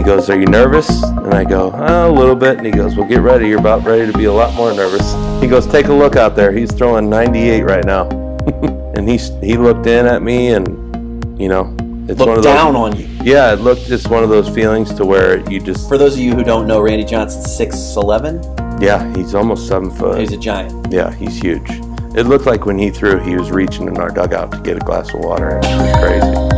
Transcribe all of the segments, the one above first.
he goes, Are you nervous? And I go, oh, A little bit. And he goes, Well, get ready. You're about ready to be a lot more nervous. He goes, Take a look out there. He's throwing 98 right now. and he, he looked in at me and, you know, it's Look one of those. down on you. Yeah, it looked just one of those feelings to where you just, For those of you who don't know, Randy Johnson's six eleven. yeah, he's almost seven foot. He's a giant. Yeah, he's huge. It looked like when he threw, he was reaching in our dugout to get a glass of water. It was crazy.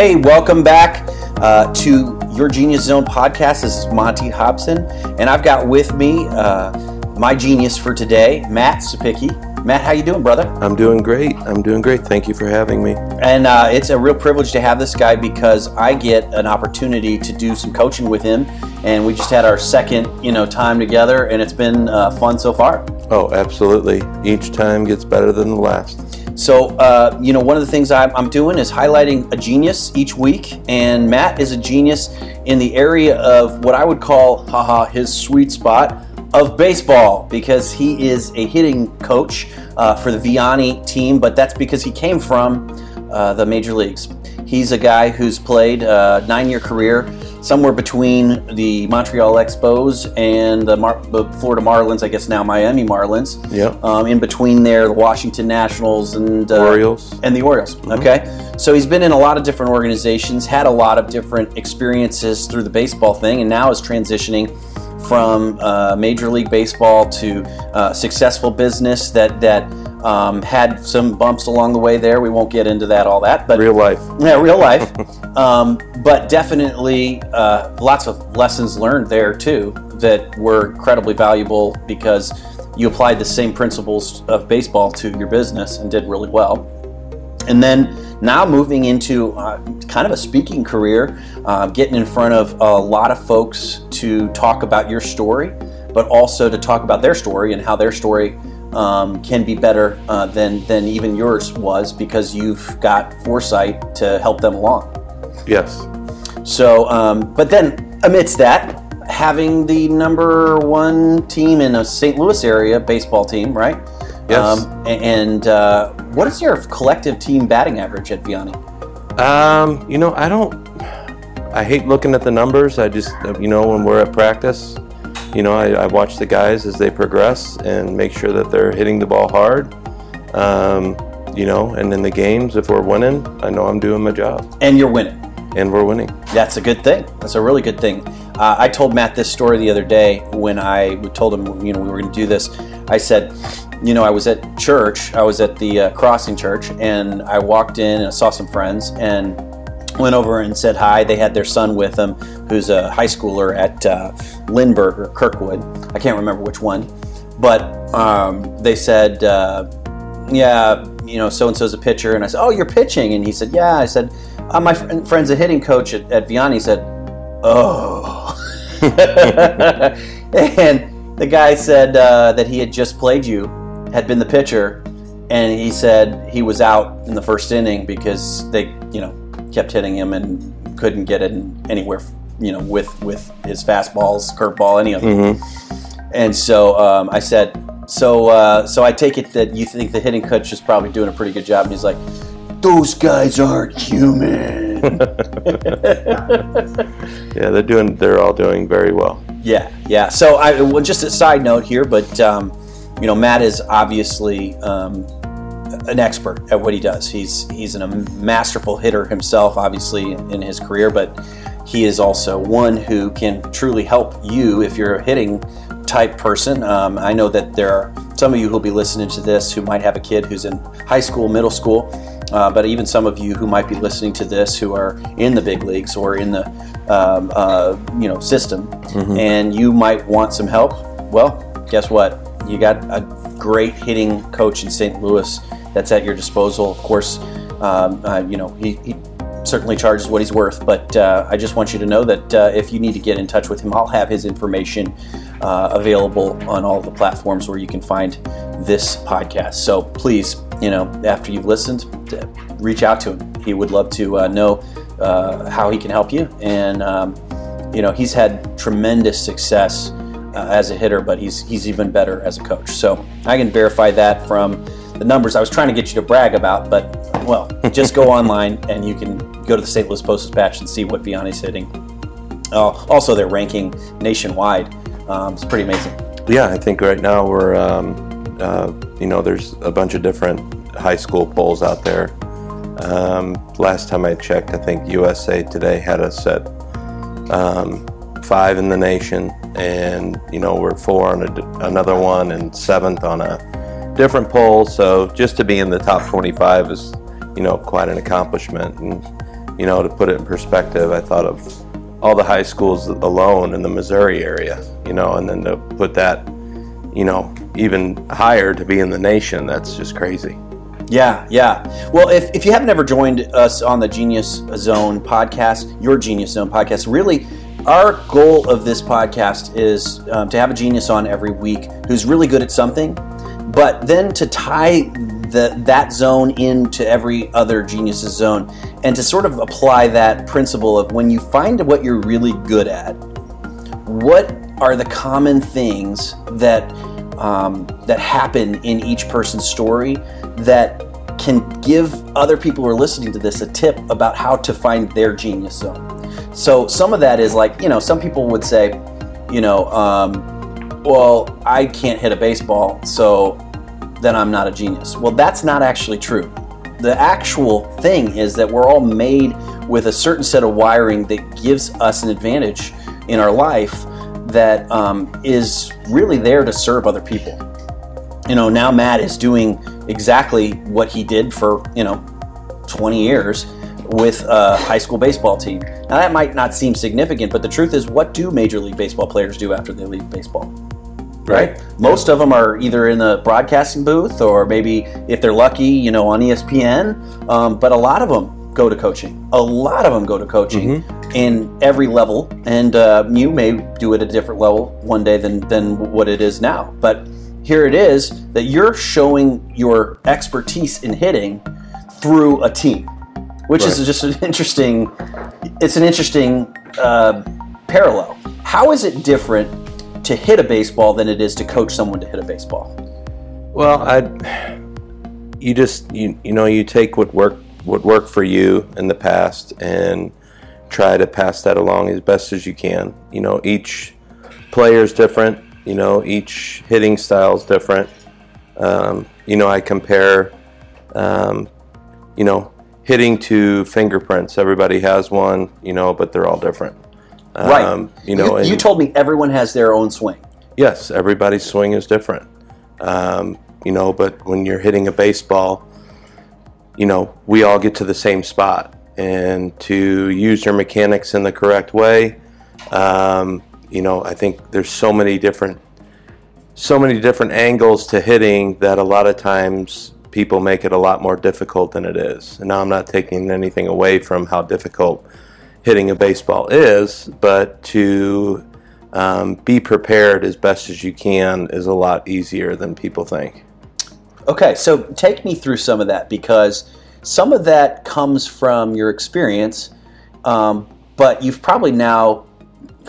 Hey, welcome back uh, to Your Genius Zone podcast. This is Monty Hobson, and I've got with me uh, my genius for today, Matt Cepicky. Matt, how you doing, brother? I'm doing great. I'm doing great. Thank you for having me. And uh, it's a real privilege to have this guy because I get an opportunity to do some coaching with him, and we just had our second, you know, time together, and it's been uh, fun so far. Oh, absolutely. Each time gets better than the last. So, uh, you know, one of the things I'm, I'm doing is highlighting a genius each week, and Matt is a genius in the area of what I would call, haha, his sweet spot of baseball because he is a hitting coach uh, for the Vianney team, but that's because he came from uh, the major leagues. He's a guy who's played a nine year career somewhere between the Montreal Expos and the, Mar- the Florida Marlins, I guess now Miami Marlins. Yep. Um, in between there, the Washington Nationals and uh, Orioles. and the Orioles. Okay, so he's been in a lot of different organizations, had a lot of different experiences through the baseball thing, and now is transitioning from uh, Major League Baseball to uh, successful business that that um, had some bumps along the way. There, we won't get into that all that, but Real life. yeah, real life. um, but definitely uh, lots of lessons learned there too that were incredibly valuable because you applied the same principles of baseball to your business and did really well. And then now moving into uh, kind of a speaking career, uh, getting in front of a lot of folks to talk about your story, but also to talk about their story and how their story um, can be better uh, than than even yours was because you've got foresight to help them along. Yes. So, um, but then amidst that, having the number one team in a St. Louis area baseball team, right? Yes. Um, and uh, what is your collective team batting average at Vianney? Um, you know, I don't. I hate looking at the numbers. I just, you know, when we're at practice, you know, I, I watch the guys as they progress and make sure that they're hitting the ball hard. Um, you know, and in the games, if we're winning, I know I'm doing my job, And you're winning. and we're winning. That's a good thing. That's a really good thing. Uh, I told Matt this story the other day when I told him, you know, we were going to do this. I said, you know, I was at church. I was at the uh, Crossing Church, and I walked in and I saw some friends and went over and said hi. They had their son with them, who's a high schooler at uh, Lindbergh or Kirkwood. I can't remember which one, but um, they said, uh, yeah, you know, so and so's a pitcher, and I said, oh, you're pitching, and he said, yeah. I said, uh, my fr- friend's a hitting coach at, at Vianney. He said, oh, and the guy said uh, that he had just played you, had been the pitcher, and he said he was out in the first inning because they, you know, kept hitting him and couldn't get it anywhere, you know, with with his fastballs, curveball, any of them. And so um, I said, so uh, so I take it that you think the hitting coach is probably doing a pretty good job, and he's like, those guys aren't human. Yeah, they're doing. They're all doing very well. Yeah, yeah. So I well, just a side note here, but um, you know, Matt is obviously um, an expert at what he does. He's he's an, a masterful hitter himself, obviously in his career, but he is also one who can truly help you if you're a hitting type person. Um, I know that there are some of you who'll be listening to this who might have a kid who's in high school, middle school, uh, but even some of you who might be listening to this who are in the big leagues or in the um, uh, you know system, and you might want some help. Well, guess what? You got a great hitting coach in St. Louis that's at your disposal. Of course, um, uh, you know he, he certainly charges what he's worth. But uh, I just want you to know that uh, if you need to get in touch with him, I'll have his information uh, available on all the platforms where you can find this podcast. So please, you know, after you've listened, uh, reach out to him. He would love to uh, know how he can help you. And um, you know, he's had tremendous success uh, as a hitter, but he's he's even better as a coach. So I can verify that from the numbers I was trying to get you to brag about, but well, just go online and you can go to the St. Louis Post Dispatch and see what Vianney's hitting. Uh, also, their ranking nationwide. Um, it's pretty amazing. Yeah, I think right now we're, um, uh, you know, there's a bunch of different high school polls out there. Um, last time I checked, I think USA Today had us at um, five in the nation, and you know we're four on a, another one, and seventh on a different poll. So just to be in the top 25 is, you know, quite an accomplishment. And you know, to put it in perspective, I thought of all the high schools alone in the Missouri area, you know, and then to put that, you know, even higher to be in the nation, that's just crazy. Yeah, yeah. Well, if, if you haven't ever joined us on the Genius Zone podcast, your Genius Zone podcast, really, our goal of this podcast is um, to have a genius on every week who's really good at something, but then to tie the, that zone into every other genius's zone and to sort of apply that principle of when you find what you're really good at, what are the common things that um, that happen in each person's story that can give other people who are listening to this a tip about how to find their genius zone. So some of that is like, you know, some people would say, you know, um, well, I can't hit a baseball, so then I'm not a genius. Well, that's not actually true. The actual thing is that we're all made with a certain set of wiring that gives us an advantage in our life that um, is really there to serve other people. You know, now Matt is doing exactly what he did for, you know, 20 years with a high school baseball team. Now, that might not seem significant, but the truth is, what do Major League Baseball players do after they leave baseball? Right? right? Most of them are either in the broadcasting booth or maybe, if they're lucky, you know, on ESPN. Um, but a lot of them go to coaching. A lot of them go to coaching mm-hmm. in every level. And uh, you may do it at a different level one day than, than what it is now. But here it is that you're showing your expertise in hitting through a team, which right. is just an interesting. It's an interesting uh, parallel. How is it different to hit a baseball than it is to coach someone to hit a baseball? Well, I, you just you you know you take what worked what worked for you in the past and try to pass that along as best as you can. You know, each player is different you know, each hitting style is different. Um, you know, I compare, um, you know, hitting to fingerprints. Everybody has one, you know, but they're all different. right. Um, you know, you, you, told me everyone has their own swing. Yes, everybody's swing is different. Um, you know, but when you're hitting a baseball, you know, we all get to the same spot. And to use your mechanics in the correct way, um, you know, I think there's so many different so many different angles to hitting that a lot of times people make it a lot more difficult than it is. And now I'm not taking anything away from how difficult hitting a baseball is, but to um, be prepared as best as you can is a lot easier than people think. Okay, so take me through some of that because some of that comes from your experience, um, but you've probably now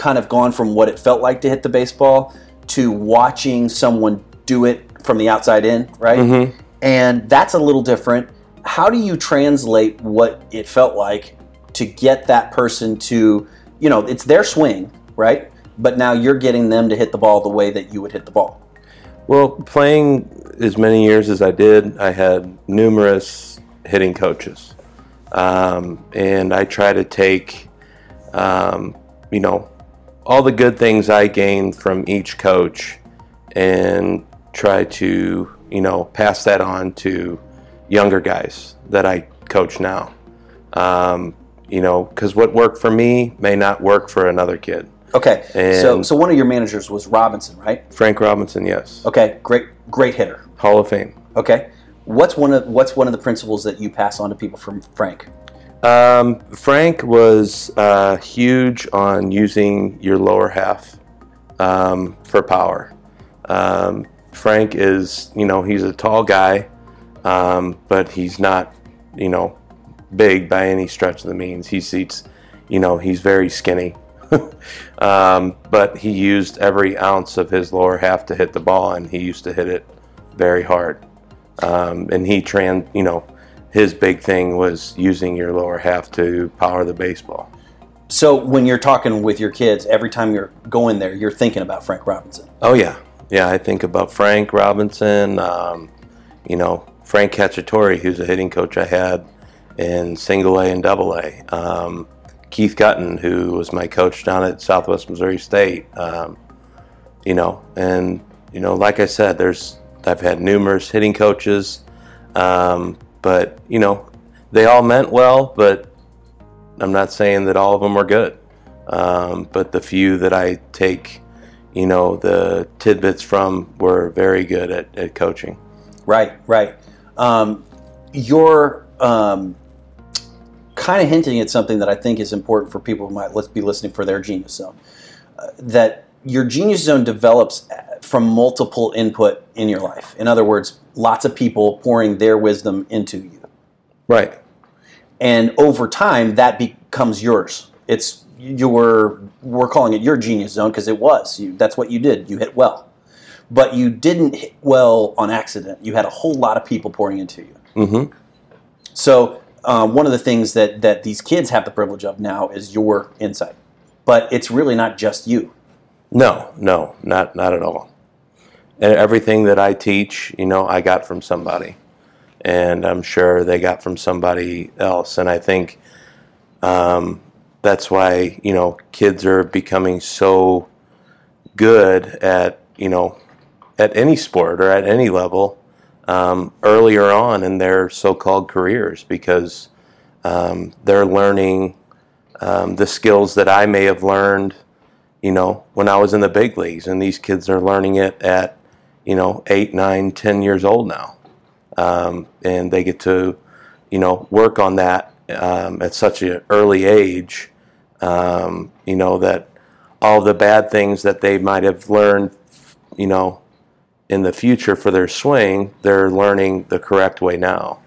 kind of gone from what it felt like to hit the baseball to watching someone do it from the outside in, right? Mm-hmm. And that's a little different. How do you translate what it felt like to get that person to, you know, it's their swing, right? But now you're getting them to hit the ball the way that you would hit the ball. Well, playing as many years as I did, I had numerous hitting coaches. Um, and I try to take, um, you know, all the good things I gained from each coach and try to, you know, pass that on to younger guys that I coach now. Um, you know, because what worked for me may not work for another kid. Okay. And so, so one of your managers was Robinson, right? Frank Robinson, yes. Okay, great, great hitter. Hall of Fame. Okay. What's one of what's one of the principles that you pass on to people from Frank? Um, Frank was uh, huge on using your lower half um, for power. Um, Frank is, you know, he's a tall guy, um, but he's not, you know, big by any stretch of the means. He seats, you know, he's very skinny. Um, but he used every ounce of his lower half to hit the ball, and he used to hit it very hard. Um, and he trans, you know, his big thing was using your lower half to power the baseball. So when you're talking with your kids, every time you're going there, you're thinking about Frank Robinson. Oh yeah, yeah. I think about Frank Robinson. Um, you know, Frank Cacciatore, who's a hitting coach I had in Single A and Double A. Um, Keith Guttin, who was my coach down at Southwest Missouri State. Um, you know, and you know, like I said, there's I've had numerous hitting coaches, um, but you know, they all meant well, but I'm not saying that all of them were good. Um, but the few that I take, you know, the tidbits from were very good at, at coaching. Right, right. Um, you're um, kind of hinting at something that I think is important for people who might let's be listening for their genius zone. Uh, that your genius zone develops from multiple input in your life. In other words, lots of people pouring their wisdom into you. Right. And over time, that becomes yours. It's your we're calling it your genius zone because it was. You, that's what you did. You hit well, but you didn't hit well on accident. You had a whole lot of people pouring into you. Mm-hmm. So um, one of the things that that these kids have the privilege of now is your insight, but it's really not just you. No, no, not not at all. Everything that I teach, you know, I got from somebody, and I'm sure they got from somebody else. And I think um, that's why you know kids are becoming so good at you know at any sport or at any level um, earlier on in their so-called careers because um, they're learning um, the skills that I may have learned you know, when I was in the big leagues, and these kids are learning it at, you know, eight, nine, ten years old now, um, and they get to, you know, work on that um, at such an early age, um, you know, that all the bad things that they might have learned, you know, in the future for their swing, they're learning the correct way now.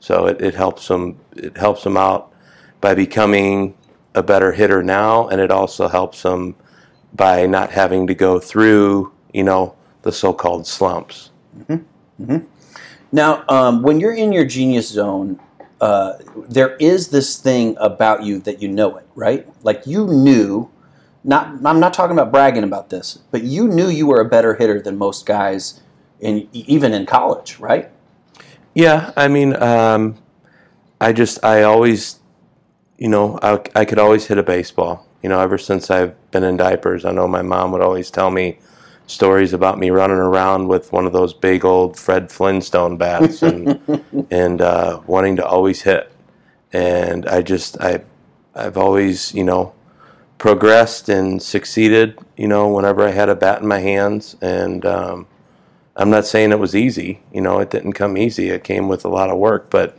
So it, it helps them. It helps them out by becoming a better hitter now, and it also helps them by not having to go through, you know, the so-called slumps. Mm-hmm. Mm-hmm. Now, um, when you're in your genius zone, uh, there is this thing about you that you know it, right? Like you knew. Not, I'm not talking about bragging about this, but you knew you were a better hitter than most guys, in even in college, right? Yeah, I mean, um, I just I always you know, I, I could always hit a baseball. You know, ever since I've been in diapers, I know my mom would always tell me stories about me running around with one of those big old Fred Flintstone bats and and uh, wanting to always hit. And I just I I've always you know progressed and succeeded. You know, whenever I had a bat in my hands, and um, I'm not saying it was easy. You know, it didn't come easy. It came with a lot of work, but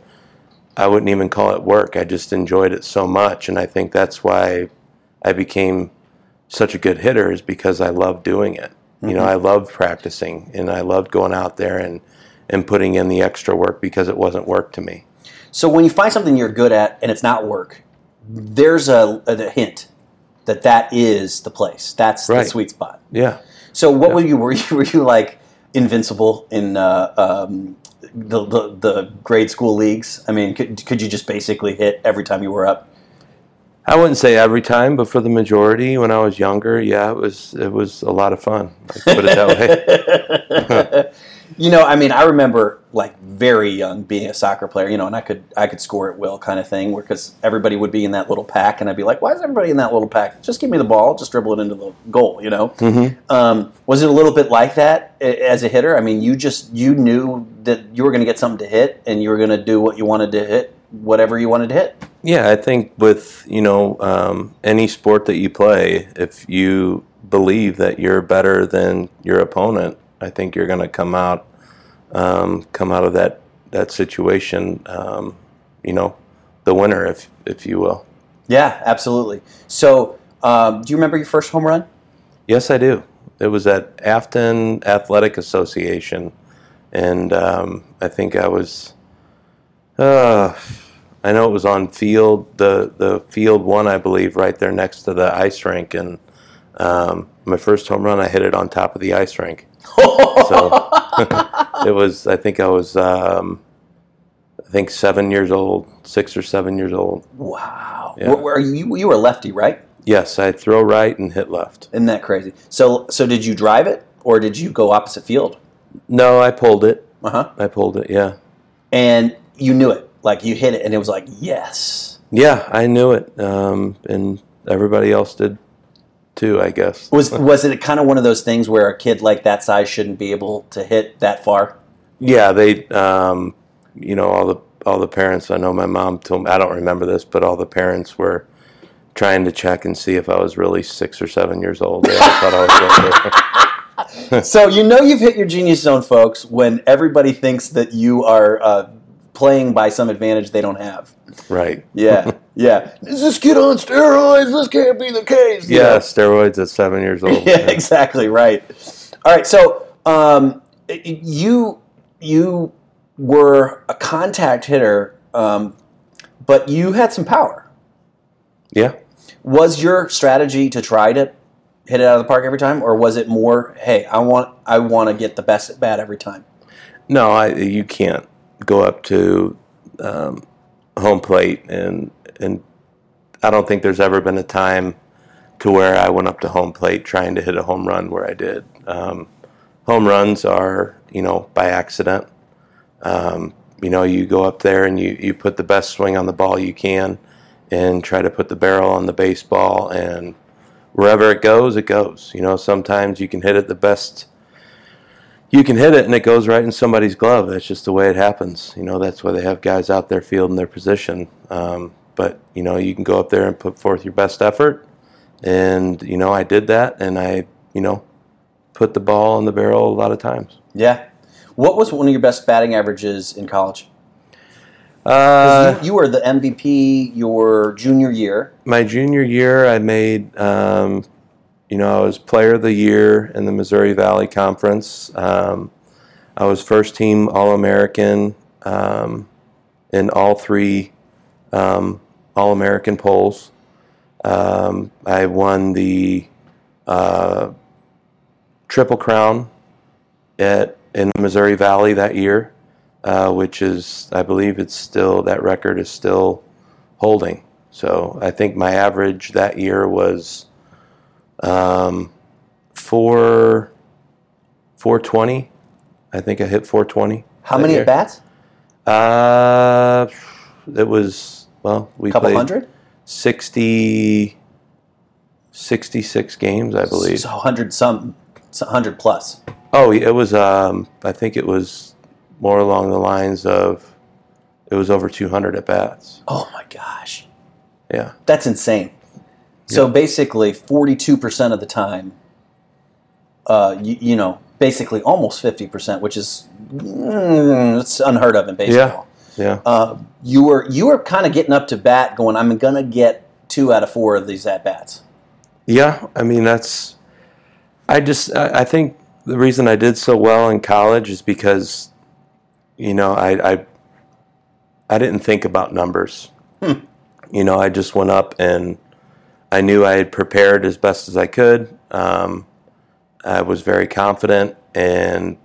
I wouldn't even call it work. I just enjoyed it so much, and I think that's why I became such a good hitter is because I loved doing it. Mm-hmm. You know, mm-hmm. I loved practicing, and I loved going out there and and putting in the extra work because it wasn't work to me. So when you find something you're good at and it's not work, there's a, a hint that that is the place. That's right. the sweet spot. Yeah. So what yeah. were you? Were you were you like invincible in uh, um, the, the, the grade school leagues? I mean, could could you just basically hit every time you were up? I wouldn't say every time, but for the majority, when I was younger, yeah, it was it was a lot of fun. put it that way. you know, I mean, I remember like very young being a soccer player, you know, and I could I could score at will kind of thing, because everybody would be in that little pack, and I'd be like, why is everybody in that little pack? Just give me the ball, just dribble it into the goal, you know. Mm-hmm. Um, was it a little bit like that as a hitter? I mean, you just you knew that you were going to get something to hit, and you were going to do what you wanted to hit, whatever you wanted to hit. Yeah, I think with you know um, any sport that you play, if you believe that you're better than your opponent, I think you're going to come out um, come out of that that situation, um, you know, the winner, if if you will. Yeah, absolutely. So, um, do you remember your first home run? Yes, I do. It was at Afton Athletic Association, and um, I think I was. Uh, I know it was on field the the field one, I believe, right there next to the ice rink, and um, my first home run, I hit it on top of the ice rink. so it was. I think I was um, I think seven years old, six or seven years old. Wow. Yeah. Where, where you you were lefty, right? Yes, I throw right and hit left. Isn't that crazy? So so did you drive it or did you go opposite field? No, I pulled it. Uh huh. I pulled it. Yeah, And you knew it, like you hit it, and it was like yes. yeah, I knew it, um, and everybody else did too. I guess. Was was it kind of one of those things where a kid like that size shouldn't be able to hit that far? Yeah, they, um, you know, all the all the parents. I know my mom told me. I don't remember this, but all the parents were trying to check and see if I was really six or seven years old. They thought I was younger. so you know you've hit your genius zone, folks, when everybody thinks that you are uh, playing by some advantage they don't have. right. Yeah, yeah. Is this kid on steroids? This can't be the case. you Yeah, steroids at seven years old. yeah, exactly right. All right, so um, you you were a contact hitter, um, but you had some power. yeah. Was your strategy to try to hit it out of the park every time, or was it more, hey, I want I want to get the best at bat every time? No, I, you can't go up to um, home plate and and I don't think there's ever been a time to where I went up to home plate trying to hit a home run where I did. Um, home runs are you know by accident. Um, you know, you go up there and you, you put the best swing on the ball you can and try to put the barrel on the baseball and wherever it goes, it goes. You know, sometimes you can hit it the best you can hit it and it goes right in somebody's glove. That's just the way it happens. You know, that's why they have guys out there fielding their position. Um, but you know, you can go up there and put forth your best effort, and you know, I did that, and I, you know, put the ball in the barrel a lot of times. Yeah. What was one of your best batting averages in college? Uh, you, you were the MVP your junior year. my junior year, I made, um, you know, I was player of the year in the Missouri Valley Conference. Um, I was first team All American um, in all three um, All American polls. Um, I won the uh, Triple Crown at in the Missouri Valley that year, uh, which is, I believe, it's still that record is still holding. So I think my average that year was um, four four twenty. I think I hit four twenty. How many at bats? Uh, it was well, we couple played hundred? 60, 66 games, I believe. So hundred some, so hundred plus. Oh, it was. Um, I think it was more along the lines of it was over two hundred at bats. Oh my gosh, Yeah, that's insane. So Yeah. basically, forty-two percent of the time, uh, you, you know, basically almost fifty percent, which is mm, it's unheard of in baseball. yeah. Uh, you were you were kind of getting up to bat, going, "I'm gonna get two out of four of these at bats." Yeah, I mean that's. I just I, I think the reason I did so well in college is because, you know, I I, I didn't think about numbers. You know, I just went up and I knew I had prepared as best as I could. Um, I was very confident, and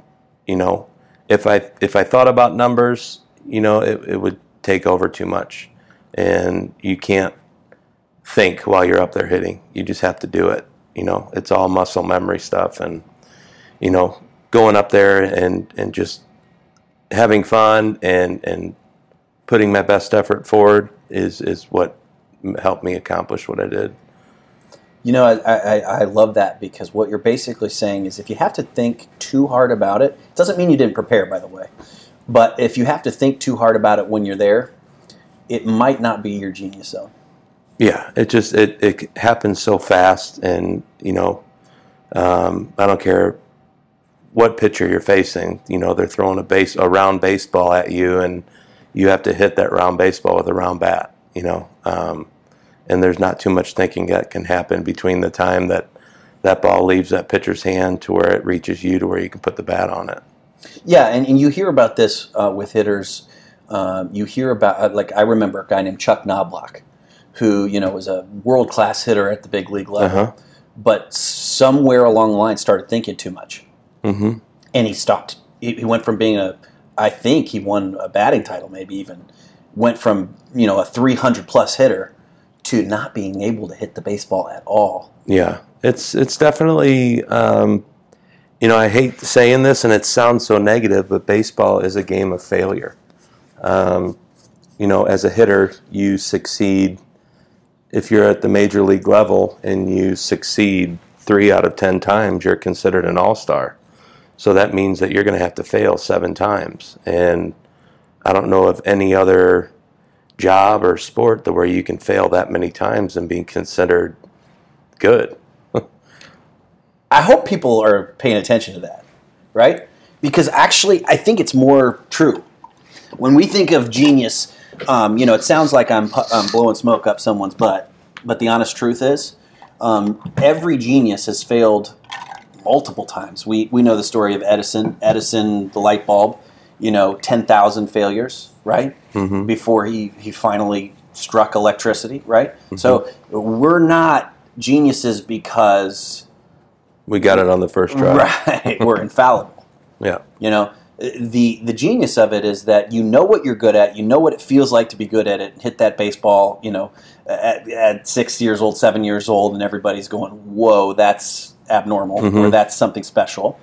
you know, if I if I thought about numbers, you know, it, it would take over too much, and you can't think while you're up there hitting. You just have to do it. You know, it's all muscle memory stuff, and you know, going up there and and just having fun and and putting my best effort forward is is what helped me accomplish what I did. You know, I, I, I love that because what you're basically saying is if you have to think too hard about it, it doesn't mean you didn't prepare, by the way. But if you have to think too hard about it when you're there, it might not be your genius zone. Yeah, it just it, it happens so fast, and you know, um, I don't care what pitcher you're facing. You know, they're throwing a base a round baseball at you, and you have to hit that round baseball with a round bat. You know, um, and there's not too much thinking that can happen between the time that that ball leaves that pitcher's hand to where it reaches you to where you can put the bat on it. Yeah, and, and you hear about this uh, with hitters. Um, you hear about, uh, like, I remember a guy named Chuck Knobloch, who, you know, was a world class hitter at the big league level, Uh-huh. but somewhere along the line started thinking too much. Mm-hmm. and he stopped. He, he went from being a I think he won a batting title, maybe even went from you know a 300 plus hitter to not being able to hit the baseball at all. Yeah, it's it's definitely. Um, you know, I hate saying this, and it sounds so negative, but baseball is a game of failure. Um, you know, as a hitter, you succeed if you're at the major league level and you succeed three out of ten times, you're considered an all star. So that means that you're going to have to fail seven times. And I don't know of any other job or sport the where you can fail that many times and be considered good. I hope people are paying attention to that, right? Because actually, I think it's more true. When we think of genius, um, you know, it sounds like I'm, I'm blowing smoke up someone's butt, but the honest truth is, um, every genius has failed multiple times. We, we know the story of Edison, Edison, the light bulb, you know, 10,000 failures, right? Mm-hmm. Before he, he finally struck electricity, right? Mm-hmm. So we're not geniuses because we got it on the first try. Right. we're infallible. Yeah. You know, the the genius of it is that you know what you're good at, you know what it feels like to be good at it, hit that baseball, you know, at, at six years old, seven years old, and everybody's going, "Whoa, that's abnormal," mm-hmm. or "That's something special."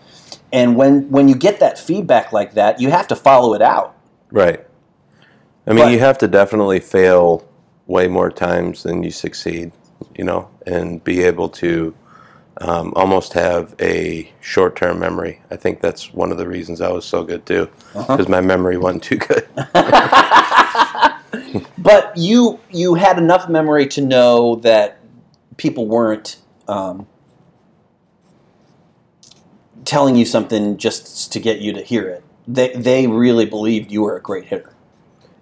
And when when you get that feedback like that, you have to follow it out. Right. I mean, but, you have to definitely fail way more times than you succeed, you know, and be able to um, almost have a short term memory. I think that's one of the reasons I was so good too, because uh-huh. my memory wasn't too good. but you you had enough memory to know that people weren't um, telling you something just to get you to hear it. They they really believed you were a great hitter.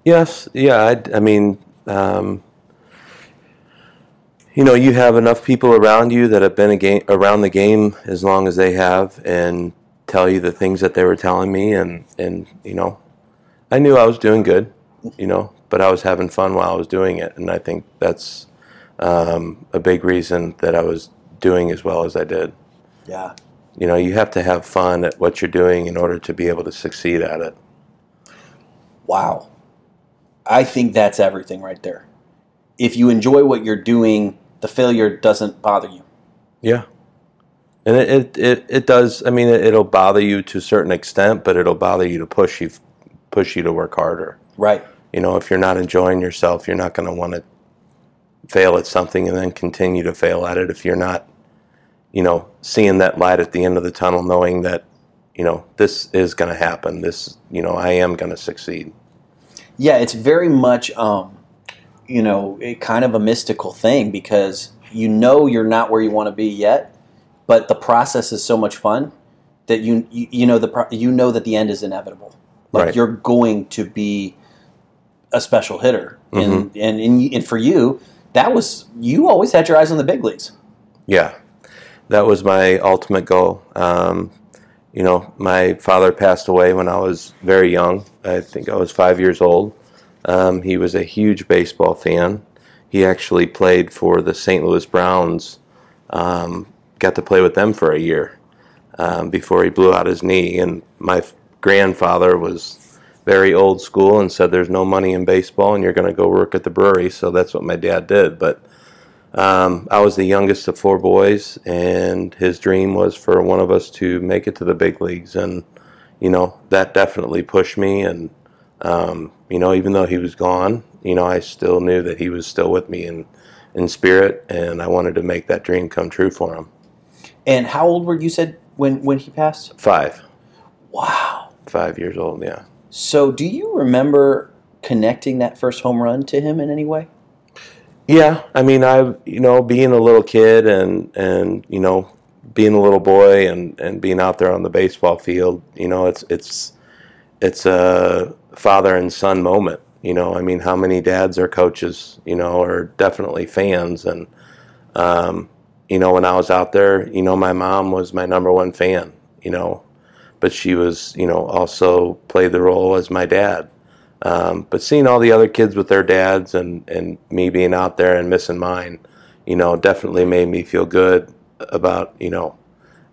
Yes, yeah. I, I mean, um, you know, you have enough people around you that have been game, around the game as long as they have, and tell you the things that they were telling me, and and you know, I knew I was doing good, you know, but I was having fun while I was doing it, and I think that's um, a big reason that I was doing as well as I did. Yeah. You know, you have to have fun at what you're doing in order to be able to succeed at it. Wow. I think that's everything right there. If you enjoy what you're doing, the failure doesn't bother you. Yeah. And it, it, it, it does, I mean, it, will bother you to a certain extent, but it'll bother you to push you, push you to work harder. Right. You know, if you're not enjoying yourself, you're not going to want to fail at something and then continue to fail at it if you're not, you know, seeing that light at the end of the tunnel, knowing that, you know, this is going to happen. This, you know, I am going to succeed. Yeah, it's very much, um, you know, it, kind of a mystical thing because you know you're not where you want to be yet, but the process is so much fun that you you, you know the you know that the end is inevitable. Like right. you're going to be a special hitter, mm-hmm. and, and and and for you, that was you always had your eyes on the big leagues. Yeah, that was my ultimate goal. Um, you know, my father passed away when I was very young. I think I was five years old. Um, he was a huge baseball fan. He actually played for the St. Louis Browns. Um, got to play with them for a year um, before he blew out his knee. And my grandfather was very old school and said, "There's no money in baseball, and you're going to go work at the brewery." So that's what my dad did. But um, I was the youngest of four boys, and his dream was for one of us to make it to the big leagues. And you know that definitely pushed me. And um, you know, even though he was gone, you know, I still knew that he was still with me in in spirit, and I wanted to make that dream come true for him. And how old were you? Said when when he passed? Five. Wow. Five years old. Yeah. So, do you remember connecting that first home run to him in any way? Yeah, I mean, I you know, being a little kid and and you know, being a little boy and and being out there on the baseball field, you know, it's it's it's a father and son moment. You know, I mean, how many dads are coaches? You know, are definitely fans, and um, you know, when I was out there, you know, my mom was my number one fan. You know, but she was, you know, also played the role as my dad. Um, but seeing all the other kids with their dads and, and me being out there and missing mine, you know, definitely made me feel good about, you know,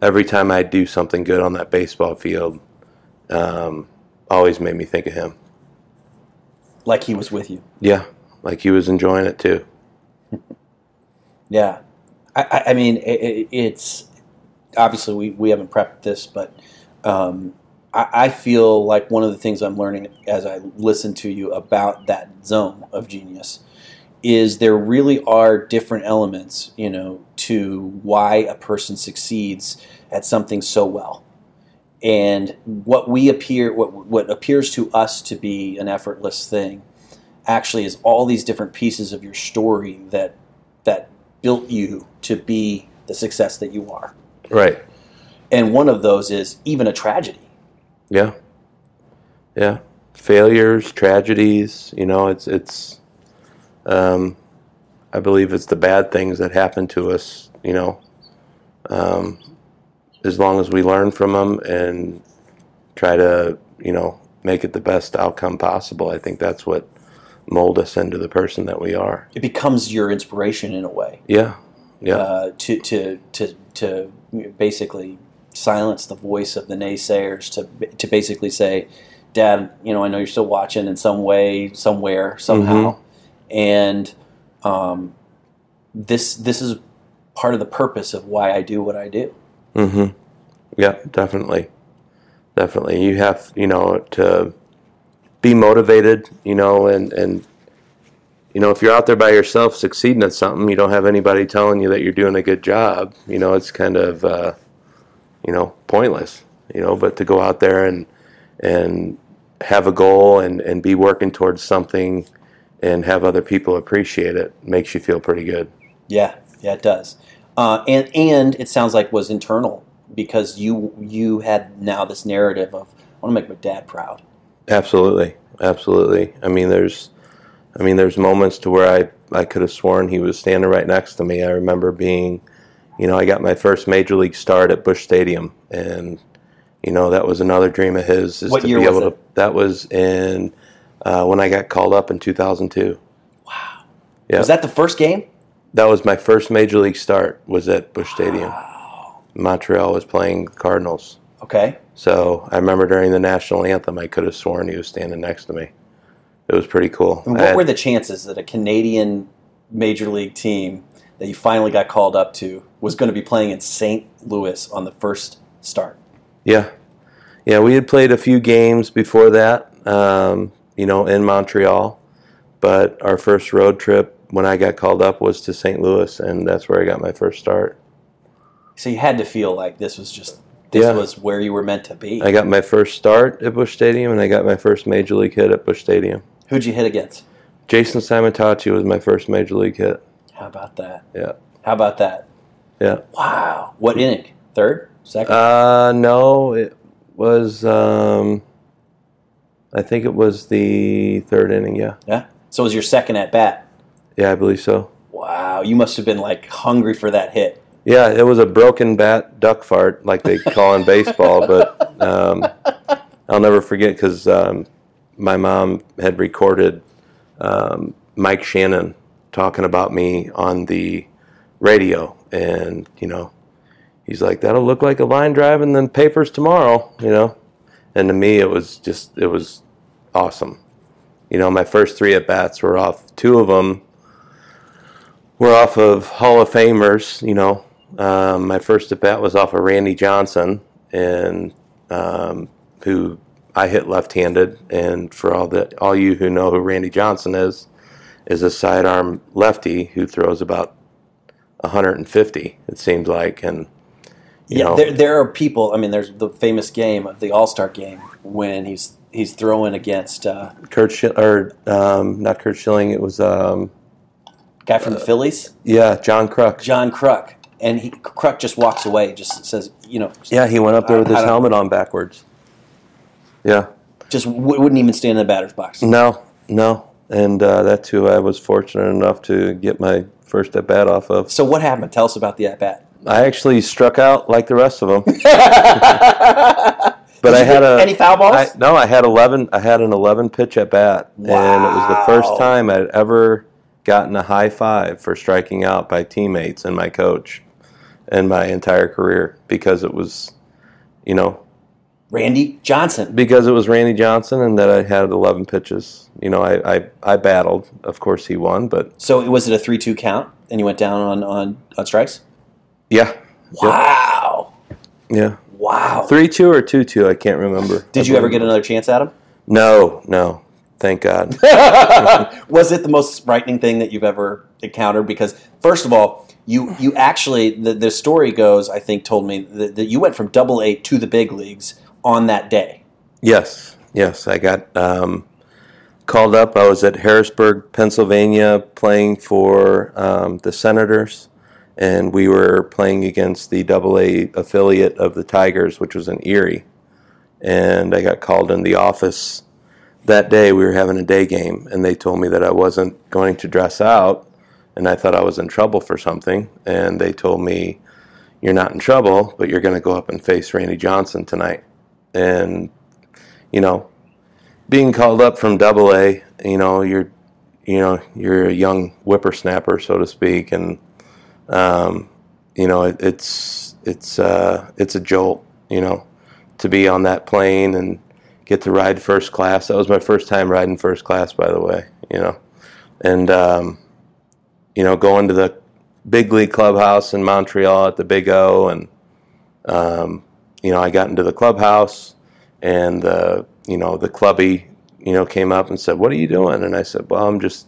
every time I do something good on that baseball field, um, always made me think of him. Like he was with you. Yeah, like he was enjoying it too. Yeah, I, I, mean, it, it's obviously we, we haven't prepped this, but um, I, I feel like one of the things I'm learning as I listen to you about that zone of genius is there really are different elements, you know, to why a person succeeds at something so well. And what we appear, what what appears to us to be an effortless thing, actually is all these different pieces of your story that that built you to be the success that you are. Right. And one of those is even a tragedy. Yeah. Yeah. Failures, tragedies. You know, it's it's. Um, I believe it's the bad things that happen to us. You know, um, as long as we learn from them and try to, you know, make it the best outcome possible. I think that's what mold us into the person that we are. It becomes your inspiration in a way. Yeah. Yeah. Uh, to to to to basically silence the voice of the naysayers. To to basically say, Dad, you know, I know you're still watching in some way, somewhere, somehow, and um, this this is part of the purpose of why I do what I do. Mm-hmm. Yeah, definitely. Definitely. You have, you know, to be motivated, you know, and, and you know, if you're out there by yourself succeeding at something, you don't have anybody telling you that you're doing a good job, you know, it's kind of, uh, you know, pointless, you know, but to go out there and, and have a goal and, and be working towards something and have other people appreciate it makes you feel pretty good. Yeah, yeah, it does. Uh, and and it sounds like was internal because you you had now this narrative of I want to make my dad proud. Absolutely, absolutely. I mean, there's, I mean, there's moments to where I I could have sworn he was standing right next to me. I remember being, you know, I got my first major league start at Busch Stadium, and you know that was another dream of his. Is What to year be was able to. That was in uh, when I got called up in 2002. Wow. Yeah. Was that the first game? That was my first major league start. Was at Busch Stadium. Montreal was playing the Cardinals. Okay. So I remember during the national anthem, I could have sworn he was standing next to me. It was pretty cool. And what had- were the chances that a Canadian major league team that you finally got called up to was going to be playing in St. Louis on the first start? Yeah, yeah. We had played a few games before that, um, you know, in Montreal, but our first road trip when I got called up was to St. Louis, and that's where I got my first start. So you had to feel like this was just this Yeah. was where you were meant to be. I got my first start at Busch Stadium, and I got my first major league hit at Busch Stadium. Who'd you hit against? Jason Simontacchi was my first major league hit. How about that? Yeah, How about that? yeah. Wow. What inning? Third? Second? Uh, no, it was. Um, I think it was the third inning. Yeah, yeah. So it was your second at bat. yeah, I believe so. Wow. You must have been like hungry for that hit. Yeah, it was a broken bat duck fart, like they call in baseball. But um, I'll never forget because um, my mom had recorded um, Mike Shannon talking about me on the radio, and you know, he's like, "That'll look like a line drive in the papers tomorrow," you know. And to me, it was just it was awesome. You know, my first three at bats were off. Two of them were off of Hall of Famers. You know, um, my first at bat was off of Randy Johnson, and um, who I hit left-handed. And for all the all you who know who Randy Johnson is, is a sidearm lefty who throws about 150. It seems like, and yeah, know, there, there are people. I mean, there's the famous game of the All Star game when he's he's throwing against uh, Curt Schill- or um, not Curt Schilling. It was um, guy from the Phillies, yeah, John Kruk. John Kruk, and he Kruk just walks away, just says, you know, Yeah, he went up there with his helmet on backwards. Yeah. just w- wouldn't even stand in the batter's box. No, no, and uh, that's who I was fortunate enough to get my first at bat off of. So what happened? Tell us about the at bat. I actually struck out like the rest of them, but I had a any foul balls? I, no, I had eleven. I had an eleven pitch at bat, and it was the first time I'd ever gotten a high five for striking out by teammates and my coach in my entire career because it was, you know, Randy Johnson. because it was Randy Johnson and that I had 11 pitches. You know, I, I, I battled. Of course, he won, but So was it a three-two count, and you went down on on, on strikes? yeah, Wow, yeah, wow. three two or two two. I can't remember. Did you ever get another chance at him? No, no. Thank God. was it the most frightening thing that you've ever encountered? Because first of all, you you actually the, the story goes, I think, told me that, that you went from Double A to the big leagues on that day. yes, yes. I got um, called up. I was at Harrisburg, Pennsylvania, playing for um, the Senators, and we were playing against the Double A affiliate of the Tigers, which was in Erie. And I got called in the office that day. We were having a day game, and they told me that I wasn't going to dress out, and I thought I was in trouble for something. And they told me, "You're not in trouble, but you're going to go up and face Randy Johnson tonight." And you know, being called up from Double A, you know, you're, you know, you're a young whippersnapper, so to speak, and um, you know, it, it's it's uh, it's a jolt, you know, to be on that plane and get to ride first class. That was my first time riding first class, by the way, you know, and um, you know, going to the big league clubhouse in Montreal at the Big O, and um, you know, I got into the clubhouse, and the you know the clubby you know came up and said, "What are you doing?" And I said, "Well, I'm just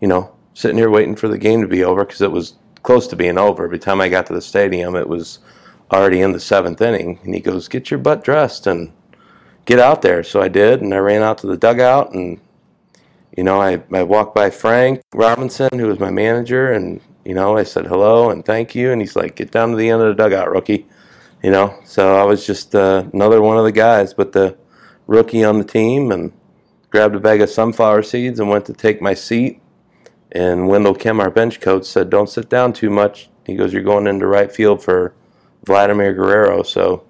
you know sitting here waiting for the game to be over because it was close to being over. By the time I got to the stadium, it was already in the seventh inning." And he goes, "Get your butt dressed and get out there." So I did, and I ran out to the dugout and. You know, I, I walked by Frank Robinson, who was my manager, and, you know, I said hello and thank you. And he's like, get down to the end of the dugout, rookie you know. So I was just uh, another one of the guys, but the rookie on the team, and grabbed a bag of sunflower seeds and went to take my seat. And Wendell Kim, our bench coach, said, "Don't sit down too much." He goes, "You're going into right field for Vladimir Guerrero." So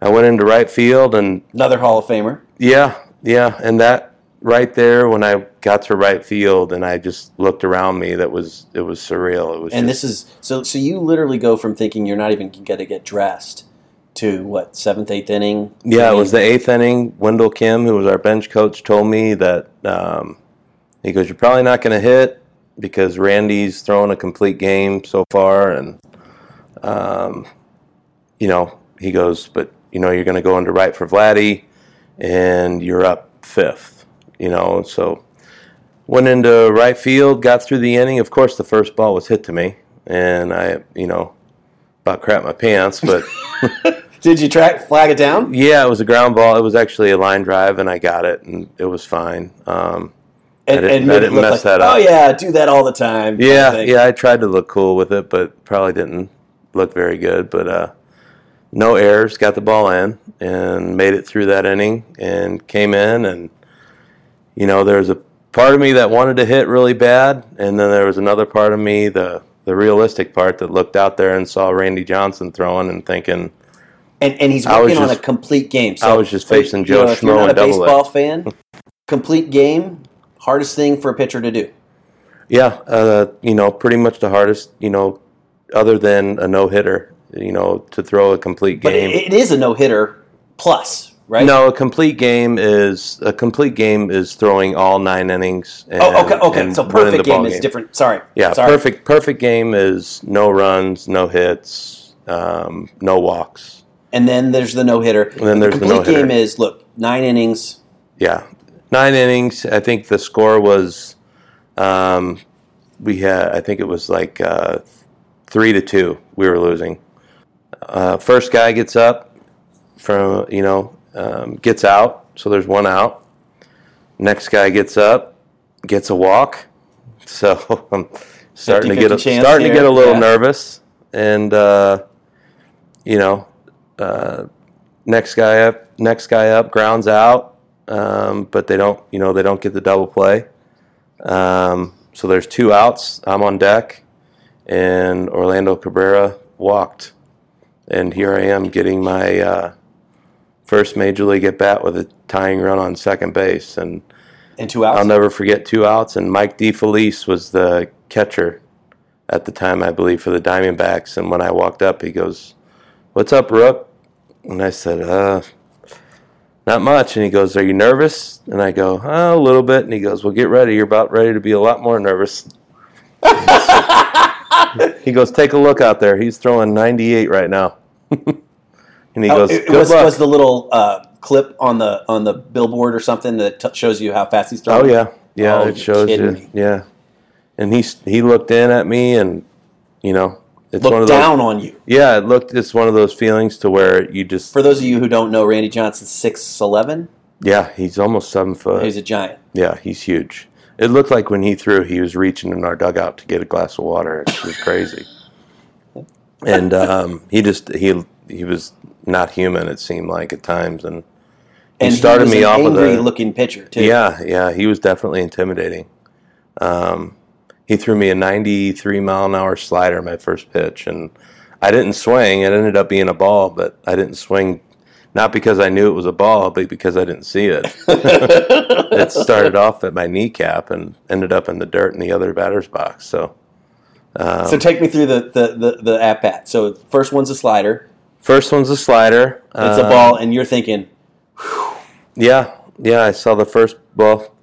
I went into right field, and Another Hall of Famer. yeah, yeah, and that right there when I got to right field and I just looked around me, that was it was surreal. It was And just, this is so. So you literally go from thinking you're not even going to get dressed to what seventh, eighth inning. Yeah, it was the eighth inning. Wendell Kim, who was our bench coach, told me that um, he goes, "You're probably not going to hit because Randy's thrown a complete game so far, and um, you know he goes, but you know you're going to go into right for Vladdy, and you're up fifth, you know." So went into right field, got through the inning. Of course, the first ball was hit to me, and I, you know, about crap my pants, but. Did you track flag it down? Yeah, it was a ground ball. It was actually a line drive, and I got it, and it was fine. Um, And, didn't- I made it didn't look mess like, that up. Oh yeah, I do that all the time. kind of yeah, yeah, I tried to look cool with it, but probably didn't look very good. But uh, no errors, got the ball in, and made it through that inning, and came in, and you know, there was a part of me that wanted to hit really bad, and then there was another part of me, the the realistic part, that looked out there and saw Randy Johnson throwing and thinking, And, and he's working on a complete game. So I was just facing you Joe know, if you're Schmo not a baseball fan, complete game, hardest thing for a pitcher to do. Yeah, uh, you know, pretty much the hardest, you know, other than a no hitter, you know, to throw a complete game. it, it is a no hitter plus, right? no, a complete game is a complete game is throwing all nine innings. And, Oh, okay, okay. So perfect the ball game is different. Sorry. Yeah, Sorry. perfect. Perfect game is no runs, no hits, um, no walks. And then there's the no hitter. And then there's the complete no-hitter. game is look nine innings. Yeah, nine innings. I think the score was, um, we had. I think it was like uh, three to two. We were losing. Uh, first guy gets up from you know um, gets out, so there's one out. Next guy gets up, gets a walk. So I'm starting to get a, 50-50 chance starting to get a little Yeah. nervous, and uh, you know, uh, next guy up, next guy up, grounds out, um, but they don't, you know, they don't get the double play. Um, so there's two outs. I'm on deck, and Orlando Cabrera walked, and here I am getting my uh, first major league at bat with a tying run on second base, and And two outs. I'll never forget two outs. And Mike DiFelice was the catcher at the time, I believe, for the Diamondbacks. And when I walked up, he goes, "What's up, Rook?" And I said, "Uh, not much. And he goes, Are you nervous? And I go, oh, A little bit. And he goes, Well, get ready. You're about ready to be a lot more nervous. he goes, Take a look out there. He's throwing 98 right now. And he Oh, goes, it, Good was, luck. was the little uh, clip on the on the billboard or something that t- shows you how fast he's throwing. oh, yeah. Yeah, Oh, it shows you. me. Yeah. And he, he looked in at me and, you know, it's Look one of those. down on you. Yeah, it looked. It's one of those feelings to where you just. For those of you who don't know, Randy Johnson's six eleven. Yeah, he's almost seven foot. He's a giant. Yeah, he's huge. It looked like when he threw, he was reaching in our dugout to get a glass of water. It was crazy. and um, he just he he was not human. It seemed like at times, and he And started he was me an off of angry the looking pitcher too. yeah yeah. He was definitely intimidating. Um, he threw me a 93 mile an hour slider my first pitch, and I didn't swing. It ended up being a ball, but I didn't swing. Not because I knew it was a ball, but because I didn't see it. it started off at my kneecap and ended up in the dirt in the other batter's box. So um, So take me through the the the, the at bat. So first one's a slider. First one's a slider. It's a Um, ball, and you're thinking, Yeah, yeah. I saw the first. Well,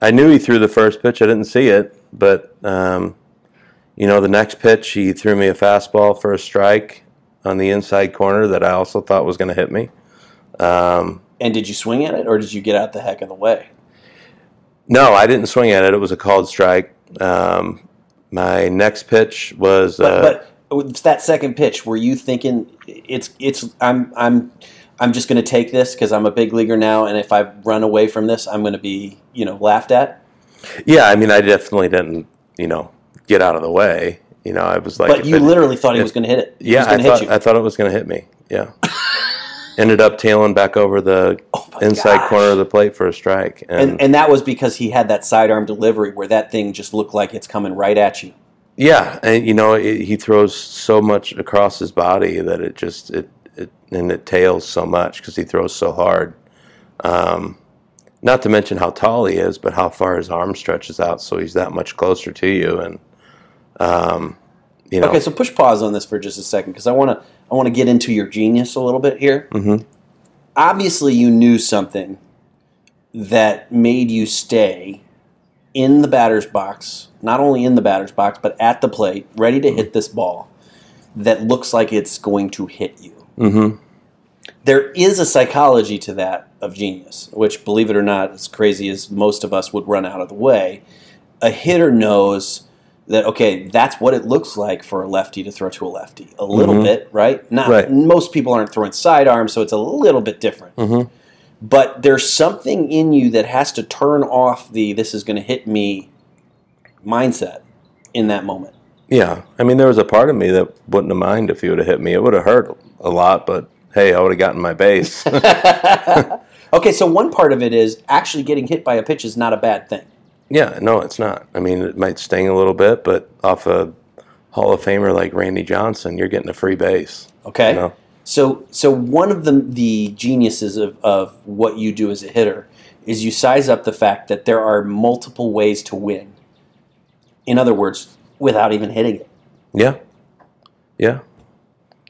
I knew he threw the first pitch. I didn't see it, but um, you know, the next pitch he threw me a fastball for a strike on the inside corner that I also thought was going to hit me. Um, and did you swing at it, or did you get out the heck of the way? no, I didn't swing at it. It was a called strike. Um, my next pitch was. But, uh, but Oh, that second pitch. Were you thinking it's it's I'm I'm I'm just going to take this because I'm a big leaguer now, and if I run away from this, I'm going to be you know laughed at. Yeah, I mean, I definitely didn't, you know, get out of the way. You know, I was like, but you it- literally thought he was going to hit it. yeah, I thought hit you. I thought it was going to hit me. Yeah, ended up tailing back over the Oh inside gosh. corner of the plate for a strike, and, and, and that was because he had that sidearm delivery where that thing just looked like it's coming right at you. Yeah, and you know, it, he throws so much across his body that it just it, it and it tails so much because he throws so hard. Um, not to mention how tall he is, but how far his arm stretches out, so he's that much closer to you, and um, you know, Okay, so push pause on this for just a second because I want to I want to get into your genius a little bit here. Mhm. Obviously, you knew something that made you stay in the batter's box, not only in the batter's box but at the plate, ready to hit this ball that looks like it's going to hit you. hmm There is a psychology to that of genius, which, believe it or not, as crazy as most of us would run out of the way, a hitter knows that okay, that's what it looks like for a lefty to throw to a lefty. A little Mhm. bit, right? Not Right. most people aren't throwing sidearms, so it's a little bit different. hmm But there's something in you that has to turn off the "this is going to hit me" mindset in that moment. Yeah, I mean, there was a part of me that wouldn't have minded if he would have hit me. It would have hurt a lot, but hey, I would have gotten my base. okay, so one part of it is actually getting hit by a pitch is not a bad thing. yeah, no, it's not. I mean, it might sting a little bit, but off a Hall of Famer like Randy Johnson, you're getting a free base. Okay. You know? So, so one of the the geniuses of, of what you do as a hitter is you size up the fact that there are multiple ways to win. In other words, without even hitting it. Yeah, yeah.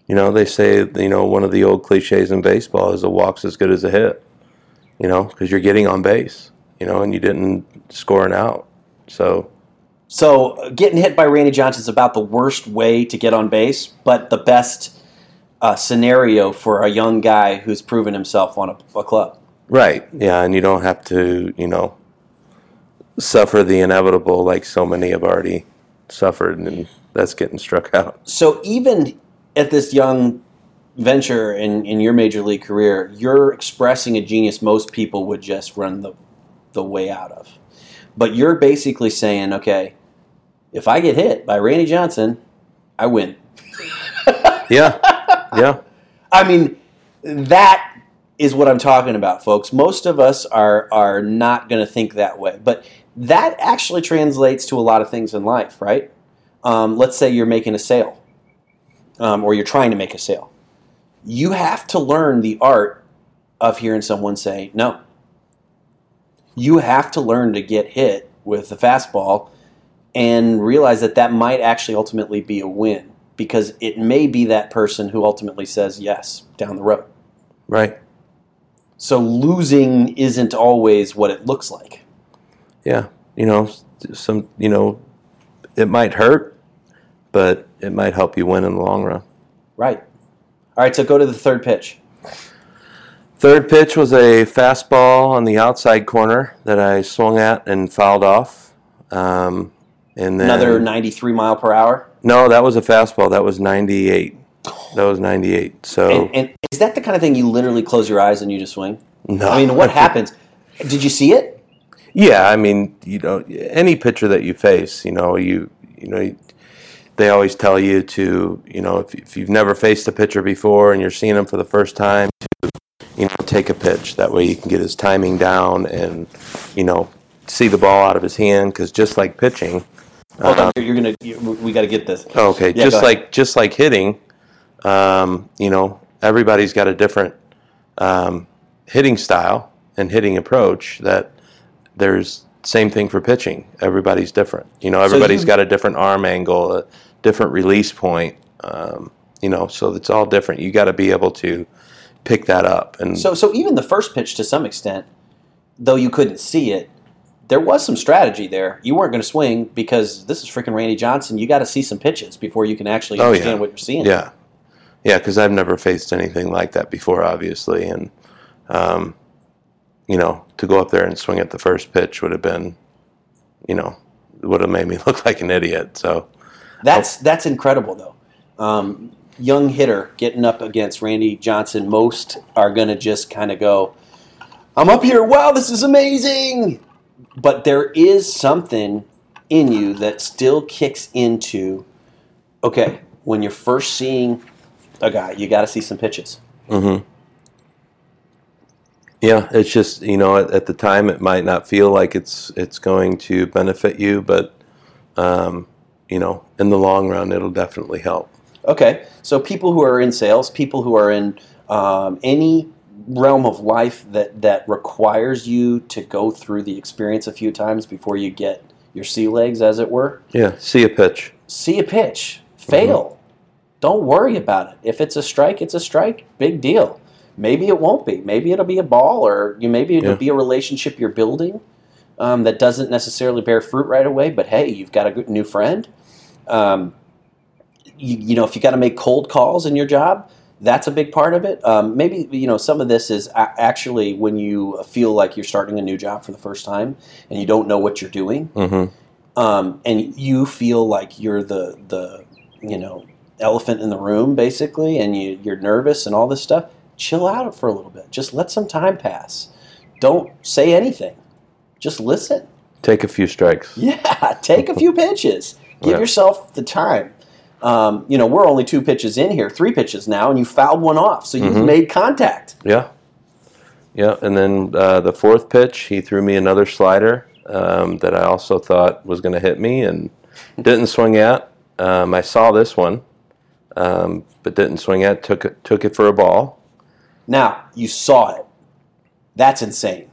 You know, they say you know one of the old cliches in baseball is a walk's as good as a hit. You know, because you're getting on base. You know, and you didn't score an out. So So, getting hit by Randy Johnson is about the worst way to get on base, but the best uh, scenario for a young guy who's proven himself on a, a club. Right. Yeah, and you don't have to, you know, suffer the inevitable like so many have already suffered, and that's getting struck out. So, even at this young venture in, in your major league career, you're expressing a genius most people would just run the, the way out of. But you're basically saying, okay, if I get hit by Randy Johnson, I win. Yeah, yeah, I mean, that is what I'm talking about, folks. Most of us are are not going to think that way, but that actually translates to a lot of things in life, right? Um, let's say you're making a sale, um, or you're trying to make a sale. You have to learn the art of hearing someone say no. You have to learn to get hit with the fastball and realize that that might actually ultimately be a win because it may be that person who ultimately says yes down the road. right. So losing isn't always what it looks like. Yeah, you know, some you know, it might hurt, but it might help you win in the long run. Right. All right, so go to the third pitch. Third pitch was a fastball on the outside corner that I swung at and fouled off. Um, and then Another 93 mile per hour. No, that was a fastball. That was 98. That was 98. So And, and is that the kind of thing you literally close your eyes and you just swing? no. I mean, what happens? Did you see it? Yeah, I mean, you know, any pitcher that you face, you know, you you know, they always tell you to, you know, if, if you've never faced a pitcher before and you're seeing him for the first time, to, you know, take a pitch. That way you can get his timing down and, you know, see the ball out of his hand. Because just like pitching, Hold uh, on, you're gonna. You, we got to get this. Okay, Yeah, just like just like hitting, um, you know, everybody's got a different um, hitting style and hitting approach. That there's same thing for pitching. Everybody's different. You know, everybody's you- got a different arm angle, a different release point. Um, you know, so it's all different. You got to be able to pick that up. And So, so even the first pitch, to some extent, though you couldn't see it, there was some strategy there. You weren't going to swing because this is freaking Randy Johnson. You got to see some pitches before you can actually Oh, understand yeah. what you're seeing. Yeah, yeah, because I've never faced anything like that before, obviously, and um, you know, to go up there and swing at the first pitch would have been, you know, would have made me look like an idiot. So That's that's incredible though. Um, young hitter getting up against Randy Johnson. Most are going to just kind of go, "I'm up here. Wow, this is amazing." But there is something in you that still kicks into, okay, when you're first seeing a guy, you got to see some pitches. mm-hmm. yeah, it's just you know, at, at the time it might not feel like it's it's going to benefit you, but um, you know, in the long run, it'll definitely help. Okay, so people who are in sales, people who are in um, any realm of life that that requires you to go through the experience a few times before you get your sea legs, as it were. Yeah, see a pitch. See a pitch, fail. Don't worry about it. If it's a strike, it's a strike. Big deal. Maybe it won't be. Maybe it'll be a ball, or you maybe it'll Yeah. be a relationship you're building um, that doesn't necessarily bear fruit right away. But hey, you've got a good new friend. Um, you, you know, if you got to make cold calls in your job, that's a big part of it. Um, maybe you know some of this is a- actually when you feel like you're starting a new job for the first time and you don't know what you're doing, hmm um, and you feel like you're the the you know elephant in the room basically, and you, you're nervous and all this stuff. Chill out for a little bit. Just let some time pass. Don't say anything. Just listen. Take a few strikes. Yeah, take a few pitches. Give Yeah. yourself the time. Um, you know, we're only two pitches in here, three pitches now, and you fouled one off, so you've Mhm. made contact. Yeah. Yeah, and then uh, the fourth pitch, he threw me another slider um, that I also thought was going to hit me and didn't swing at. Um, I saw this one, um, but didn't swing at. Took it, took it for a ball. Now you saw it. That's insane.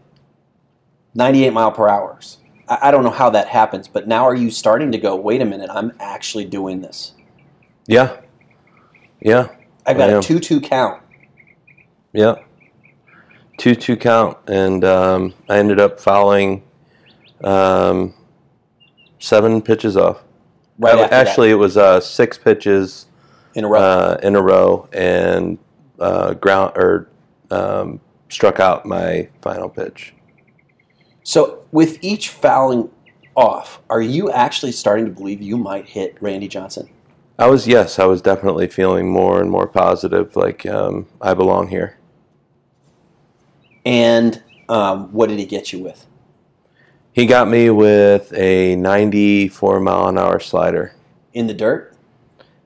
98 mile per hours. I, I don't know how that happens, but now are you starting to go? Wait a minute, I'm actually doing this. Yeah, yeah, I've got I a am. two-two count. yeah. Two two count, and um, I ended up fouling um, seven pitches off. Right that, Actually, it was uh, six pitches in a row. uh, in a row and uh, ground or um, struck out my final pitch. So, with each fouling off, are you actually starting to believe you might hit Randy Johnson? I was yes, I was definitely feeling more and more positive, like um, I belong here. And um, what did he get you with? He got me with a 94 mile an hour slider. In the dirt?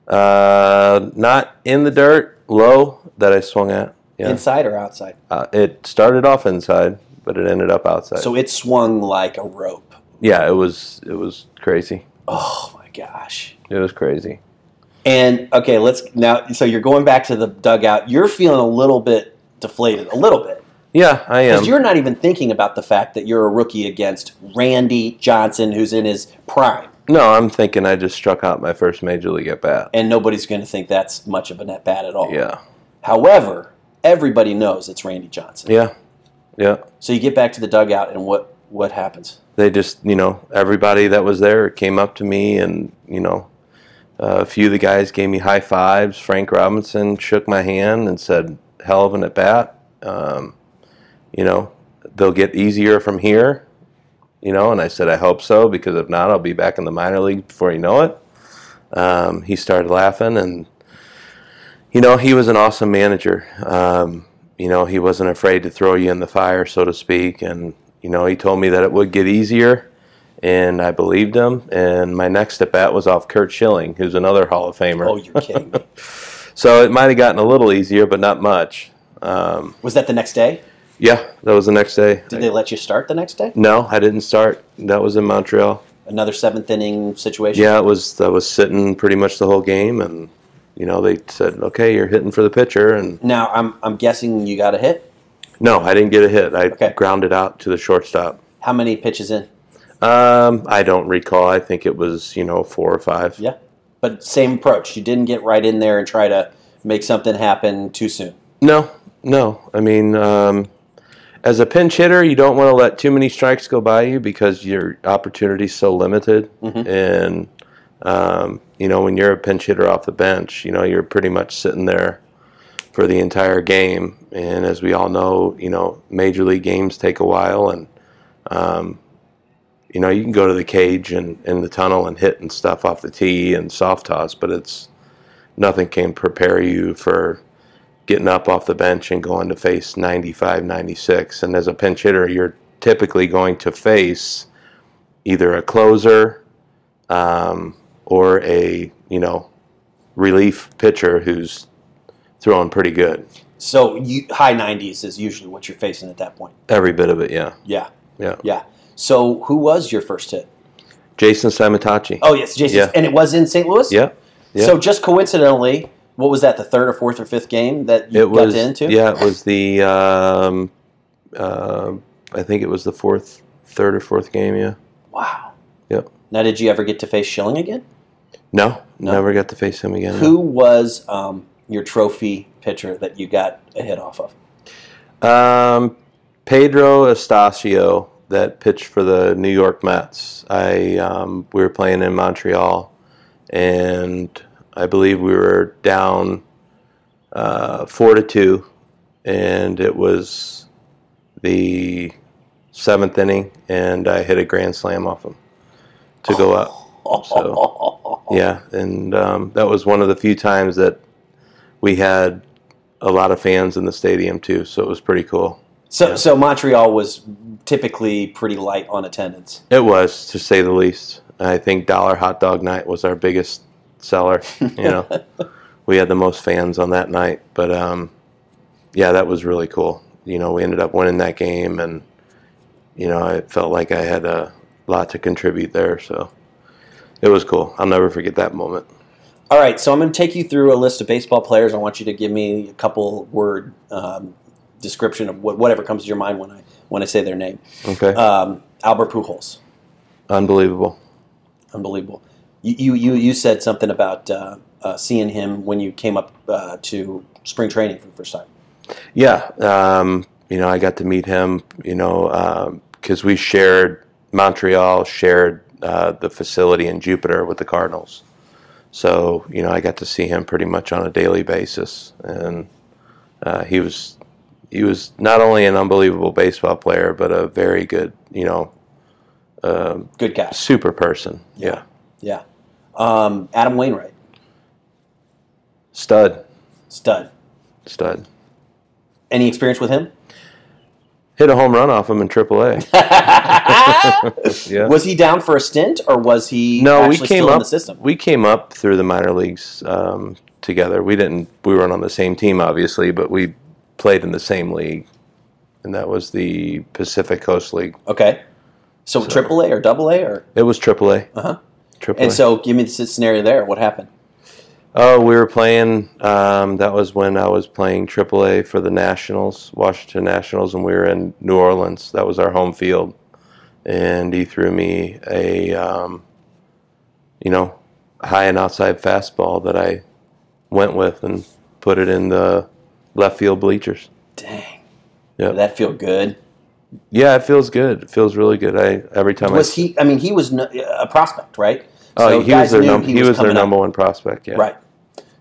Uh, not in the dirt, low that I swung at. Yeah, Inside or outside? uh, it started off inside, but it ended up outside. So it swung like a rope. yeah, it was it was crazy. Oh my gosh. It was crazy. And okay, let's now. So you're going back to the dugout. You're feeling a little bit deflated, a little bit, Yeah, I am. because you're not even thinking about the fact that you're a rookie against Randy Johnson, who's in his prime, No, I'm thinking I just struck out my first major league at bat. and nobody's going to think that's much of a net bat at all. Yeah, However, everybody knows it's Randy Johnson. yeah, Yeah. So you get back to the dugout, and what what happens? They just, you know, everybody that was there came up to me, and you know, a few of the guys gave me high fives. Frank Robinson shook my hand and said, "Hell of an at bat." Um, you know, they'll get easier from here. You know, and I said, "I hope so," because if not, I'll be back in the minor league before you know it. Um, he started laughing, and you know, he was an awesome manager. Um, you know, he wasn't afraid to throw you in the fire, so to speak, and you know, he told me that it would get easier, and I believed him. And my next at bat was off Curt Schilling, who's another Hall of Famer. Oh, you're kidding me. So it might have gotten a little easier, but not much. Um, Was that the next day? yeah, that was the next day. Did they let you start the next day? No, I didn't start. That was in Montreal. Another seventh inning situation. Yeah, it was. I was sitting pretty much the whole game, and you know they said, "Okay, you're hitting for the pitcher," and Now I'm I'm guessing you got a hit. no, I didn't get a hit. I Okay. grounded out to the shortstop. How many pitches in? Um, I don't recall. I think it was you know four or five. Yeah, but same approach. You didn't get right in there and try to make something happen too soon. No, no. I mean, um, as a pinch hitter, you don't want to let too many strikes go by you because your opportunity's so limited. And um, you know, when you're a pinch hitter off the bench, you know you're pretty much sitting there for the entire game. And as we all know, you know, major league games take a while, and um, you know you can go to the cage and in the tunnel and hit and stuff off the tee and soft toss, but it's nothing can prepare you for getting up off the bench and going to face 95, 96. And as a pinch hitter, you're typically going to face either a closer um, or a, you know, relief pitcher who's throwing pretty good. So you, high 90s is usually what you're facing at that point. Every bit of it, yeah. Yeah, Yeah. yeah. So who was your first hit? Jason Simontacchi. Oh yes, Jason, Yeah. and it was in St. Louis. Yeah. yeah. So just coincidentally, what was that? The third or fourth or fifth game that you it was, got into? yeah, it was the, um, uh, I think it was the fourth, third or fourth game, yeah. Wow. Yep. Now, did you ever get to face Schilling again? No, No. never got to face him again. Who was um, your trophy pitcher that you got a hit off of? Um, Pedro Astacio that pitched for the New York Mets. I um, we were playing in Montreal, and I believe we were down uh, four to two, and it was the seventh inning, and I hit a grand slam off him to go up. So yeah, and um, that was one of the few times that we had a lot of fans in the stadium too, so it was pretty cool. So, so Montreal was typically pretty light on attendance. It was, to say the least. I think Dollar Hot Dog Night was our biggest seller. You know, we had the most fans on that night, but um, yeah, that was really cool. You know, we ended up winning that game, and you know, I felt like I had a lot to contribute there, so it was cool. I'll never forget that moment. All right, so I'm going to take you through a list of baseball players. I want you to give me a couple word um, description of what, whatever comes to your mind when I when I say their name. Okay, Um, Albert Pujols, unbelievable. unbelievable. You you you, said something about uh, uh, seeing him when you came up uh, to spring training for the first time. Yeah, um, you know, I got to meet him. You know, because we shared Montreal shared uh, the facility in Jupiter with the Cardinals. So you know, I got to see him pretty much on a daily basis, and uh, he was he was not only an unbelievable baseball player, but a very good, you know, Good guy. super person. Yeah, Yeah. Um, Adam Wainwright, stud, stud. stud. Any experience with him? Hit a home run off him in AAA. yeah. Was he down for a stint, or was he No, we came still up. in the system? We came up through the minor leagues um, together. We didn't. We weren't on the same team, obviously, but we played in the same league, and that was the Pacific Coast League. Okay. So, triple A or double A or It was AAA. uh huh. Triple A. And so, give me the scenario there. What happened? oh, we were playing. Um, that was when I was playing AAA for the Nationals, Washington Nationals, and we were in New Orleans. That was our home field, and he threw me a, um, you know, high and outside fastball that I went with and put it in the left field bleachers. Dang. Yeah. That feel good? Yeah, it feels good. It feels really good. I every time Was I he? I mean, he was a prospect, right? oh So he was their num- he, was, their coming up. number one prospect. Yeah, Right.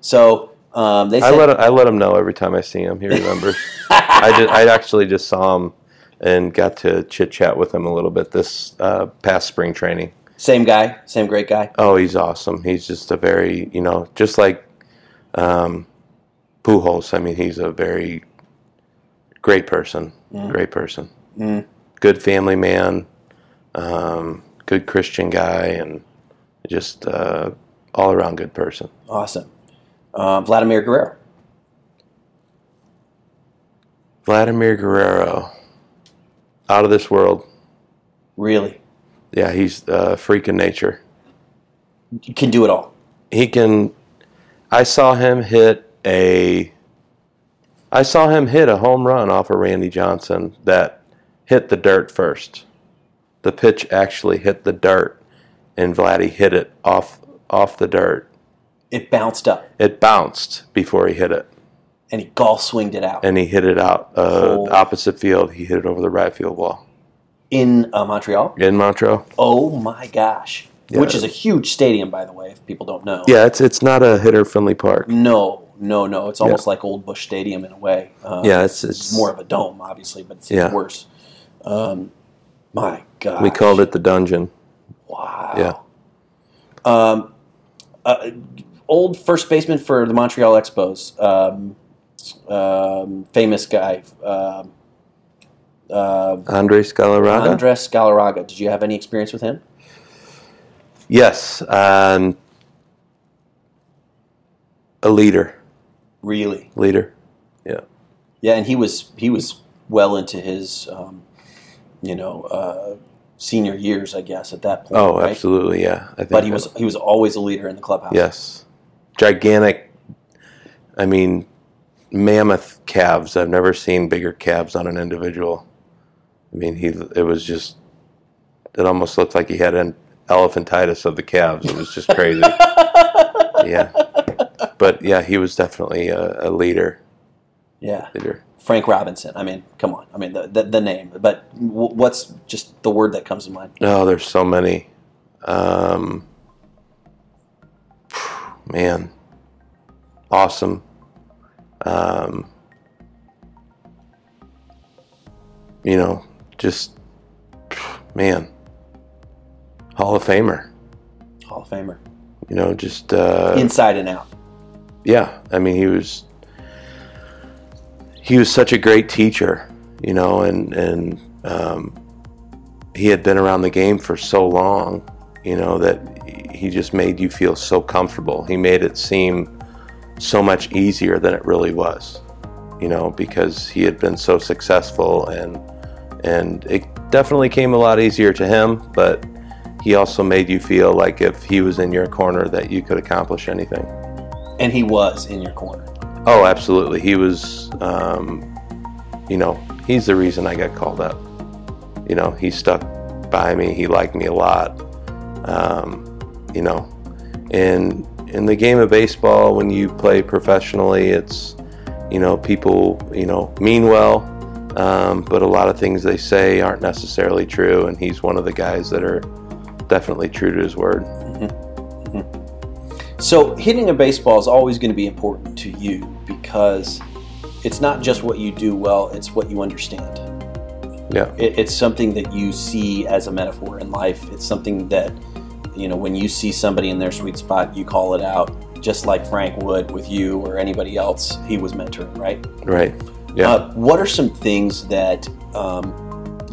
So um, they I said, let I let him know every time I see him. He remembers. I did, I actually just saw him and got to chit chat with him a little bit this uh, past spring training. same guy, same great guy. Oh, he's awesome. He's just a very you know just like um, Pujols. I mean, he's a very great person. Great person. Mm. Good family man. Um, good Christian guy, and just uh, all around good person. Awesome. Um, Vladimir Guerrero. Vladimir Guerrero, out of this world. Really, Yeah, he's a freak of nature. you can do it all. He can. I saw him hit a. I saw him hit a home run off of Randy Johnson that hit the dirt first. The pitch actually hit the dirt, and Vladdy hit it off off the dirt. It bounced up, It bounced before he hit it, and he golf swinged it out and he hit it out uh, opposite field. He hit it over the right field wall in uh, Montreal. in Montreal. Oh my gosh! Yeah. Which is a huge stadium, by the way. If people don't know. Yeah, it's it's not a hitter friendly park. No, no, no. It's almost like Old Busch Stadium in a way. Um, Yeah, it's it's it's more of a dome, obviously, but it's Yeah. worse. Um, my God. We called it the dungeon. Wow. Yeah. Um, uh, old first baseman for the Montreal Expos, um, um, famous guy, um, uh, Andres Galarraga. Andres Galarraga. Did you have any experience with him? Yes, um, a leader, Really? leader. Yeah, Yeah, and he was he was well into his, um, you know, uh, senior years, I guess, at that point. Oh, right? absolutely. Yeah, I think. But he was he was always a leader in the clubhouse. Yes, gigantic. I mean, mammoth calves. I've never seen bigger calves on an individual. I mean, he. It was just. It almost looked like he had an elephantitis of the calves. It was just crazy. yeah, but yeah, he was definitely a, a leader. Yeah. Leader. Frank Robinson. I mean, come on. I mean, the the, the name. But w- what's just the word that comes to mind? Oh, there's so many. Um, man, awesome. Um, you know, just man, Hall of Famer. Hall of Famer. You know, just uh, Inside and out. Yeah. I mean, he was he was such a great teacher, you know, and and um, he had been around the game for so long, you know, that he just made you feel so comfortable. He made it seem so much easier than it really was, you know, because he had been so successful and and it definitely came a lot easier to him, but he also made you feel like if he was in your corner that you could accomplish anything. And he was in your corner. Oh, absolutely. He was, um, you know, he's the reason I got called up. You know, he stuck by me. He liked me a lot. Um, you know, in in the game of baseball, when you play professionally, it's, you know, people, you know, mean well, um, but a lot of things they say aren't necessarily true. And he's one of the guys that are definitely true to his word. So hitting a baseball is always going to be important to you because it's not just what you do well; it's what you understand. Yeah. It, it's something that you see as a metaphor in life. It's something that you know when you see somebody in their sweet spot, you call it out, just like Frank would with you or anybody else he was mentoring, right? Right. Yeah. Uh, what are some things that um,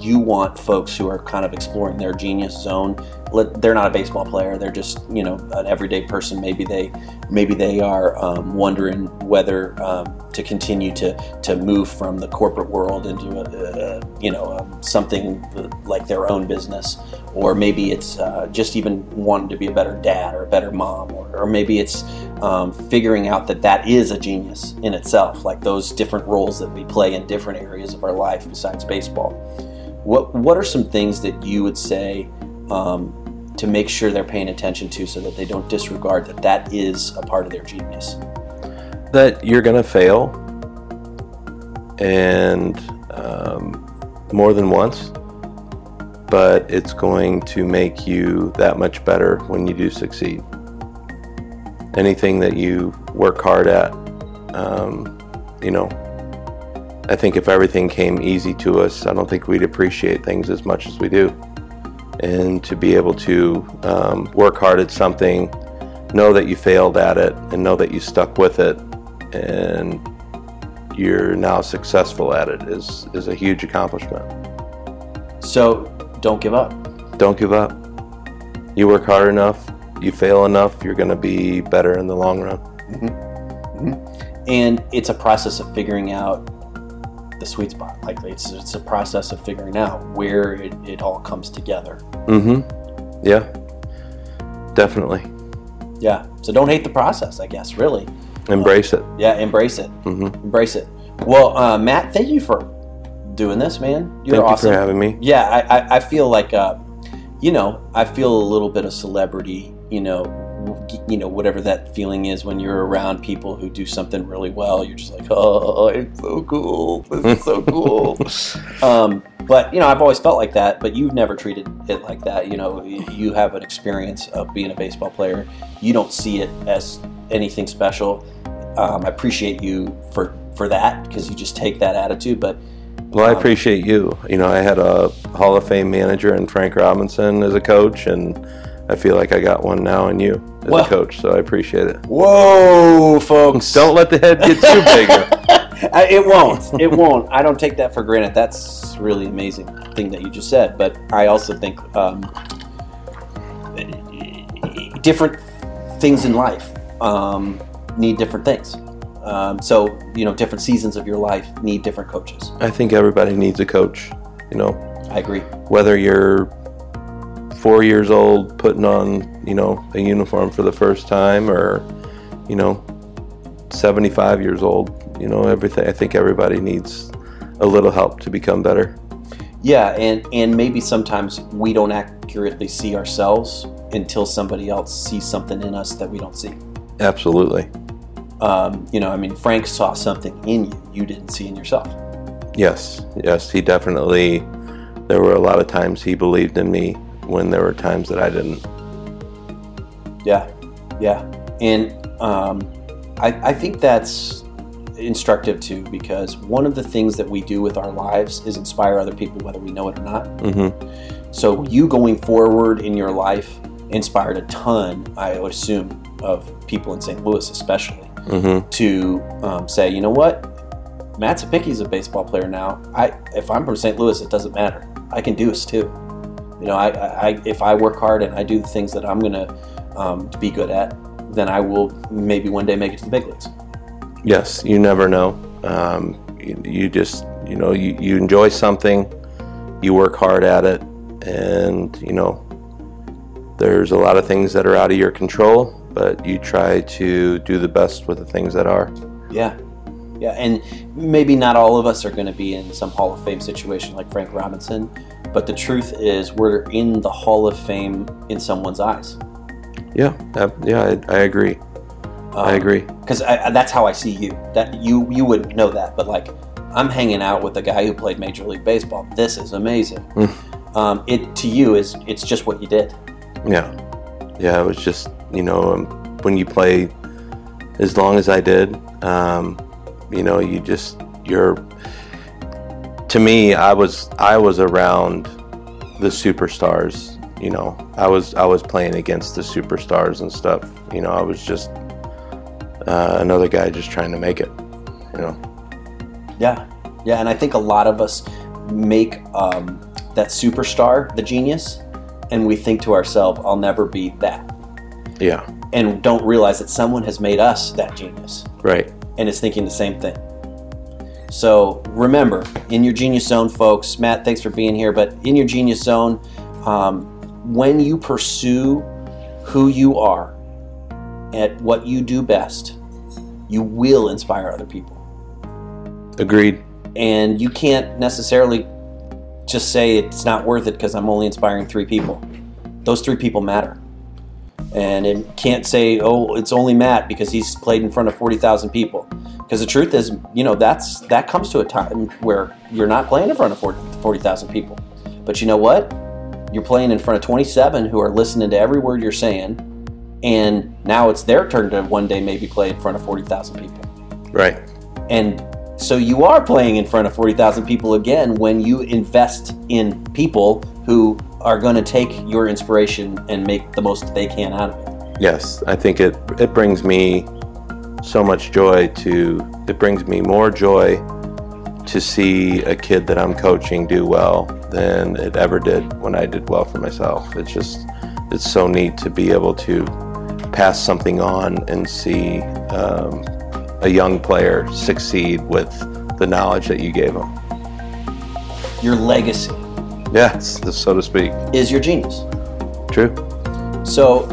you want folks who are kind of exploring their genius zone? Let, they're not a baseball player; they're just you know an everyday person. Maybe they maybe they are um, wondering whether um, to continue to to move from the corporate world into a, uh, you know um, something like their own business, or maybe it's uh, just even wanting to be a better dad or a better mom, or, or maybe it's um, figuring out that that is a genius in itself, like those different roles that we play in different areas of our life besides baseball. What what are some things that you would say um, to make sure they're paying attention to, so that they don't disregard that that is a part of their genius? that you're going to fail and um, more than once, but it's going to make you that much better when you do succeed. Anything that you work hard at, um, you know, I think if everything came easy to us, I don't think we'd appreciate things as much as we do. And to be able to um, work hard at something, know that you failed at it, and know that you stuck with it, and you're now successful at it is, is a huge accomplishment. So don't give up. Don't give up. You work hard enough, you fail enough, you're going to be better in the long run. And it's a process of figuring out the sweet spot. Like it's it's a process of figuring out where it, it all comes together. Mm-hmm. Yeah. Definitely. Yeah. So don't hate the process. I guess really. Embrace it. Yeah. Embrace it. Mm-hmm. Embrace it. Well, uh, Matt, thank you for doing this, man. You're Thank awesome. you for having me. Yeah, I, I, I feel like, uh, you know, I feel a little bit of celebrity, you know, you know, whatever that feeling is when you're around people who do something really well. You're just like, oh, it's so cool. This is so cool. um, but you know, I've always felt like that. But you've never treated it like that. You know, you have an experience of being a baseball player. You don't see it as anything special. Um, I appreciate you for for that because you just take that attitude. But Well, I Um, appreciate you. You know, I had a Hall of Fame manager and Frank Robinson as a coach, and I feel like I got one now in you as Well- a coach. So I appreciate it. whoa, folks! Don't let the head get too big. It won't. It won't. I don't take that for granted. That's really amazing thing that you just said. But I also think um, different things in life um, need different things. Um, so you know, different seasons of your life need different coaches. I think everybody needs a coach. You know, I agree. whether you're four years old putting on, you know, a uniform for the first time, or you know, 75 years old. You know, everything. I think everybody needs a little help to become better. Yeah, and and maybe sometimes we don't accurately see ourselves until somebody else sees something in us that we don't see. Absolutely. Um, you know, I mean, Frank saw something in you you didn't see in yourself. Yes, yes, he definitely. There were a lot of times he believed in me when there were times that I didn't. Yeah, yeah, and um, I, I think that's instructive too because one of the things that we do with our lives is inspire other people, whether we know it or not. hmm So you going forward in your life inspired a ton, I would assume, of people in St. Louis, especially, hmm to um, say, you know what, Matt Cepicky's a baseball player now. I if I'm from St. Louis, it doesn't matter. I can do this too. You know, I, I, if I work hard and I do the things that I'm gonna um, be good at, then I will maybe one day make it to the big leagues. Yes, you never know. Um, you, you just, you know, you, you enjoy something, you work hard at it, and, you know, there's a lot of things that are out of your control, but you try to do the best with the things that are. Yeah, yeah, and maybe not all of us are going to be in some Hall of Fame situation like Frank Robinson, but the truth is we're in the Hall of Fame in someone's eyes. Yeah, uh, yeah, I, I agree. I agree. because that's how I see you. That you you wouldn't know that, but like I'm hanging out with a guy who played Major League Baseball. This is amazing. um, it to you is it's just what you did. Yeah, yeah. It was just you know um, when you play as long as I did, um, you know, you just you're. To me, I was I was around the superstars. You know, I was I was playing against the superstars and stuff. You know, I was just uh, another guy just trying to make it. You know, Yeah, yeah, and I think a lot of us make um, that superstar the genius, and we think to ourselves, "I'll never be that," yeah, and don't realize that someone has made us that genius. right. and is thinking the same thing. So remember, in your genius zone, folks, Matt, thanks for being here, but in your genius zone, um, when you pursue who you are at what you do best, you will inspire other people. Agreed. And you can't necessarily just say it's not worth it because I'm only inspiring three people. Those three people matter. And it can't say, "Oh, it's only Matt because he's played in front of forty thousand people." Because the truth is, you know, that's that comes to a time where you're not playing in front of 40,000 people. But you know what? You're playing in front of 27 who are listening to every word you're saying, and now it's their turn to one day maybe play in front of 40,000 people. Right. And so you are playing in front of 40,000 people again when you invest in people who are going to take your inspiration and make the most they can out of it. Yes, I think it it brings me so much joy to it brings me more joy to see a kid that I'm coaching do well than it ever did when I did well for myself. It's just it's so neat to be able to pass something on and see um, a young player succeed with the knowledge that you gave them. Your legacy. Yes, so to speak. Is your genius. True. So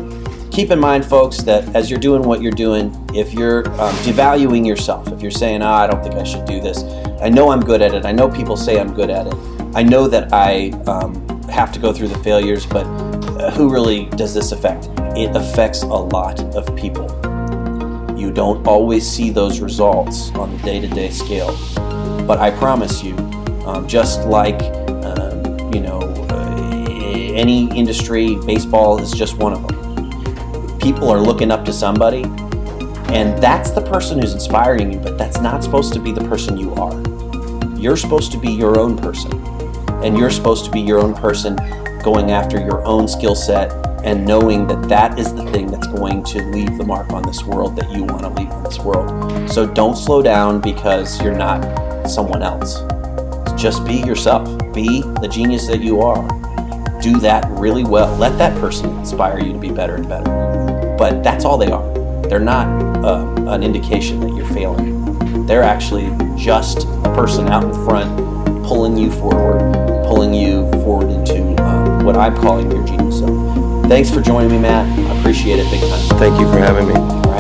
keep in mind, folks, that as you're doing what you're doing, if you're um, devaluing yourself, if you're saying, oh, I don't think I should do this, I know I'm good at it, I know people say I'm good at it, I know that I um, have to go through the failures, but uh, who really does this affect? It affects a lot of people. You don't always see those results on the day to day scale, but I promise you, um, just like any industry, baseball is just one of them people are looking up to somebody, and that's the person who's inspiring you, but that's not supposed to be the person you are. You're supposed to be your own person, and you're supposed to be your own person going after your own skill set and knowing that that is the thing that's going to leave the mark on this world that you want to leave on this world. So don't slow down because you're not someone else. Just be yourself. Be the genius that you are. Do that really well. Let that person inspire you to be better and better but that's all they are. They're not uh, an indication that you're failing. They're actually just a person out in front pulling you forward, pulling you forward into uh, what I'm calling your genius zone. Thanks for joining me, Matt. I appreciate it big time. Thank you for having me.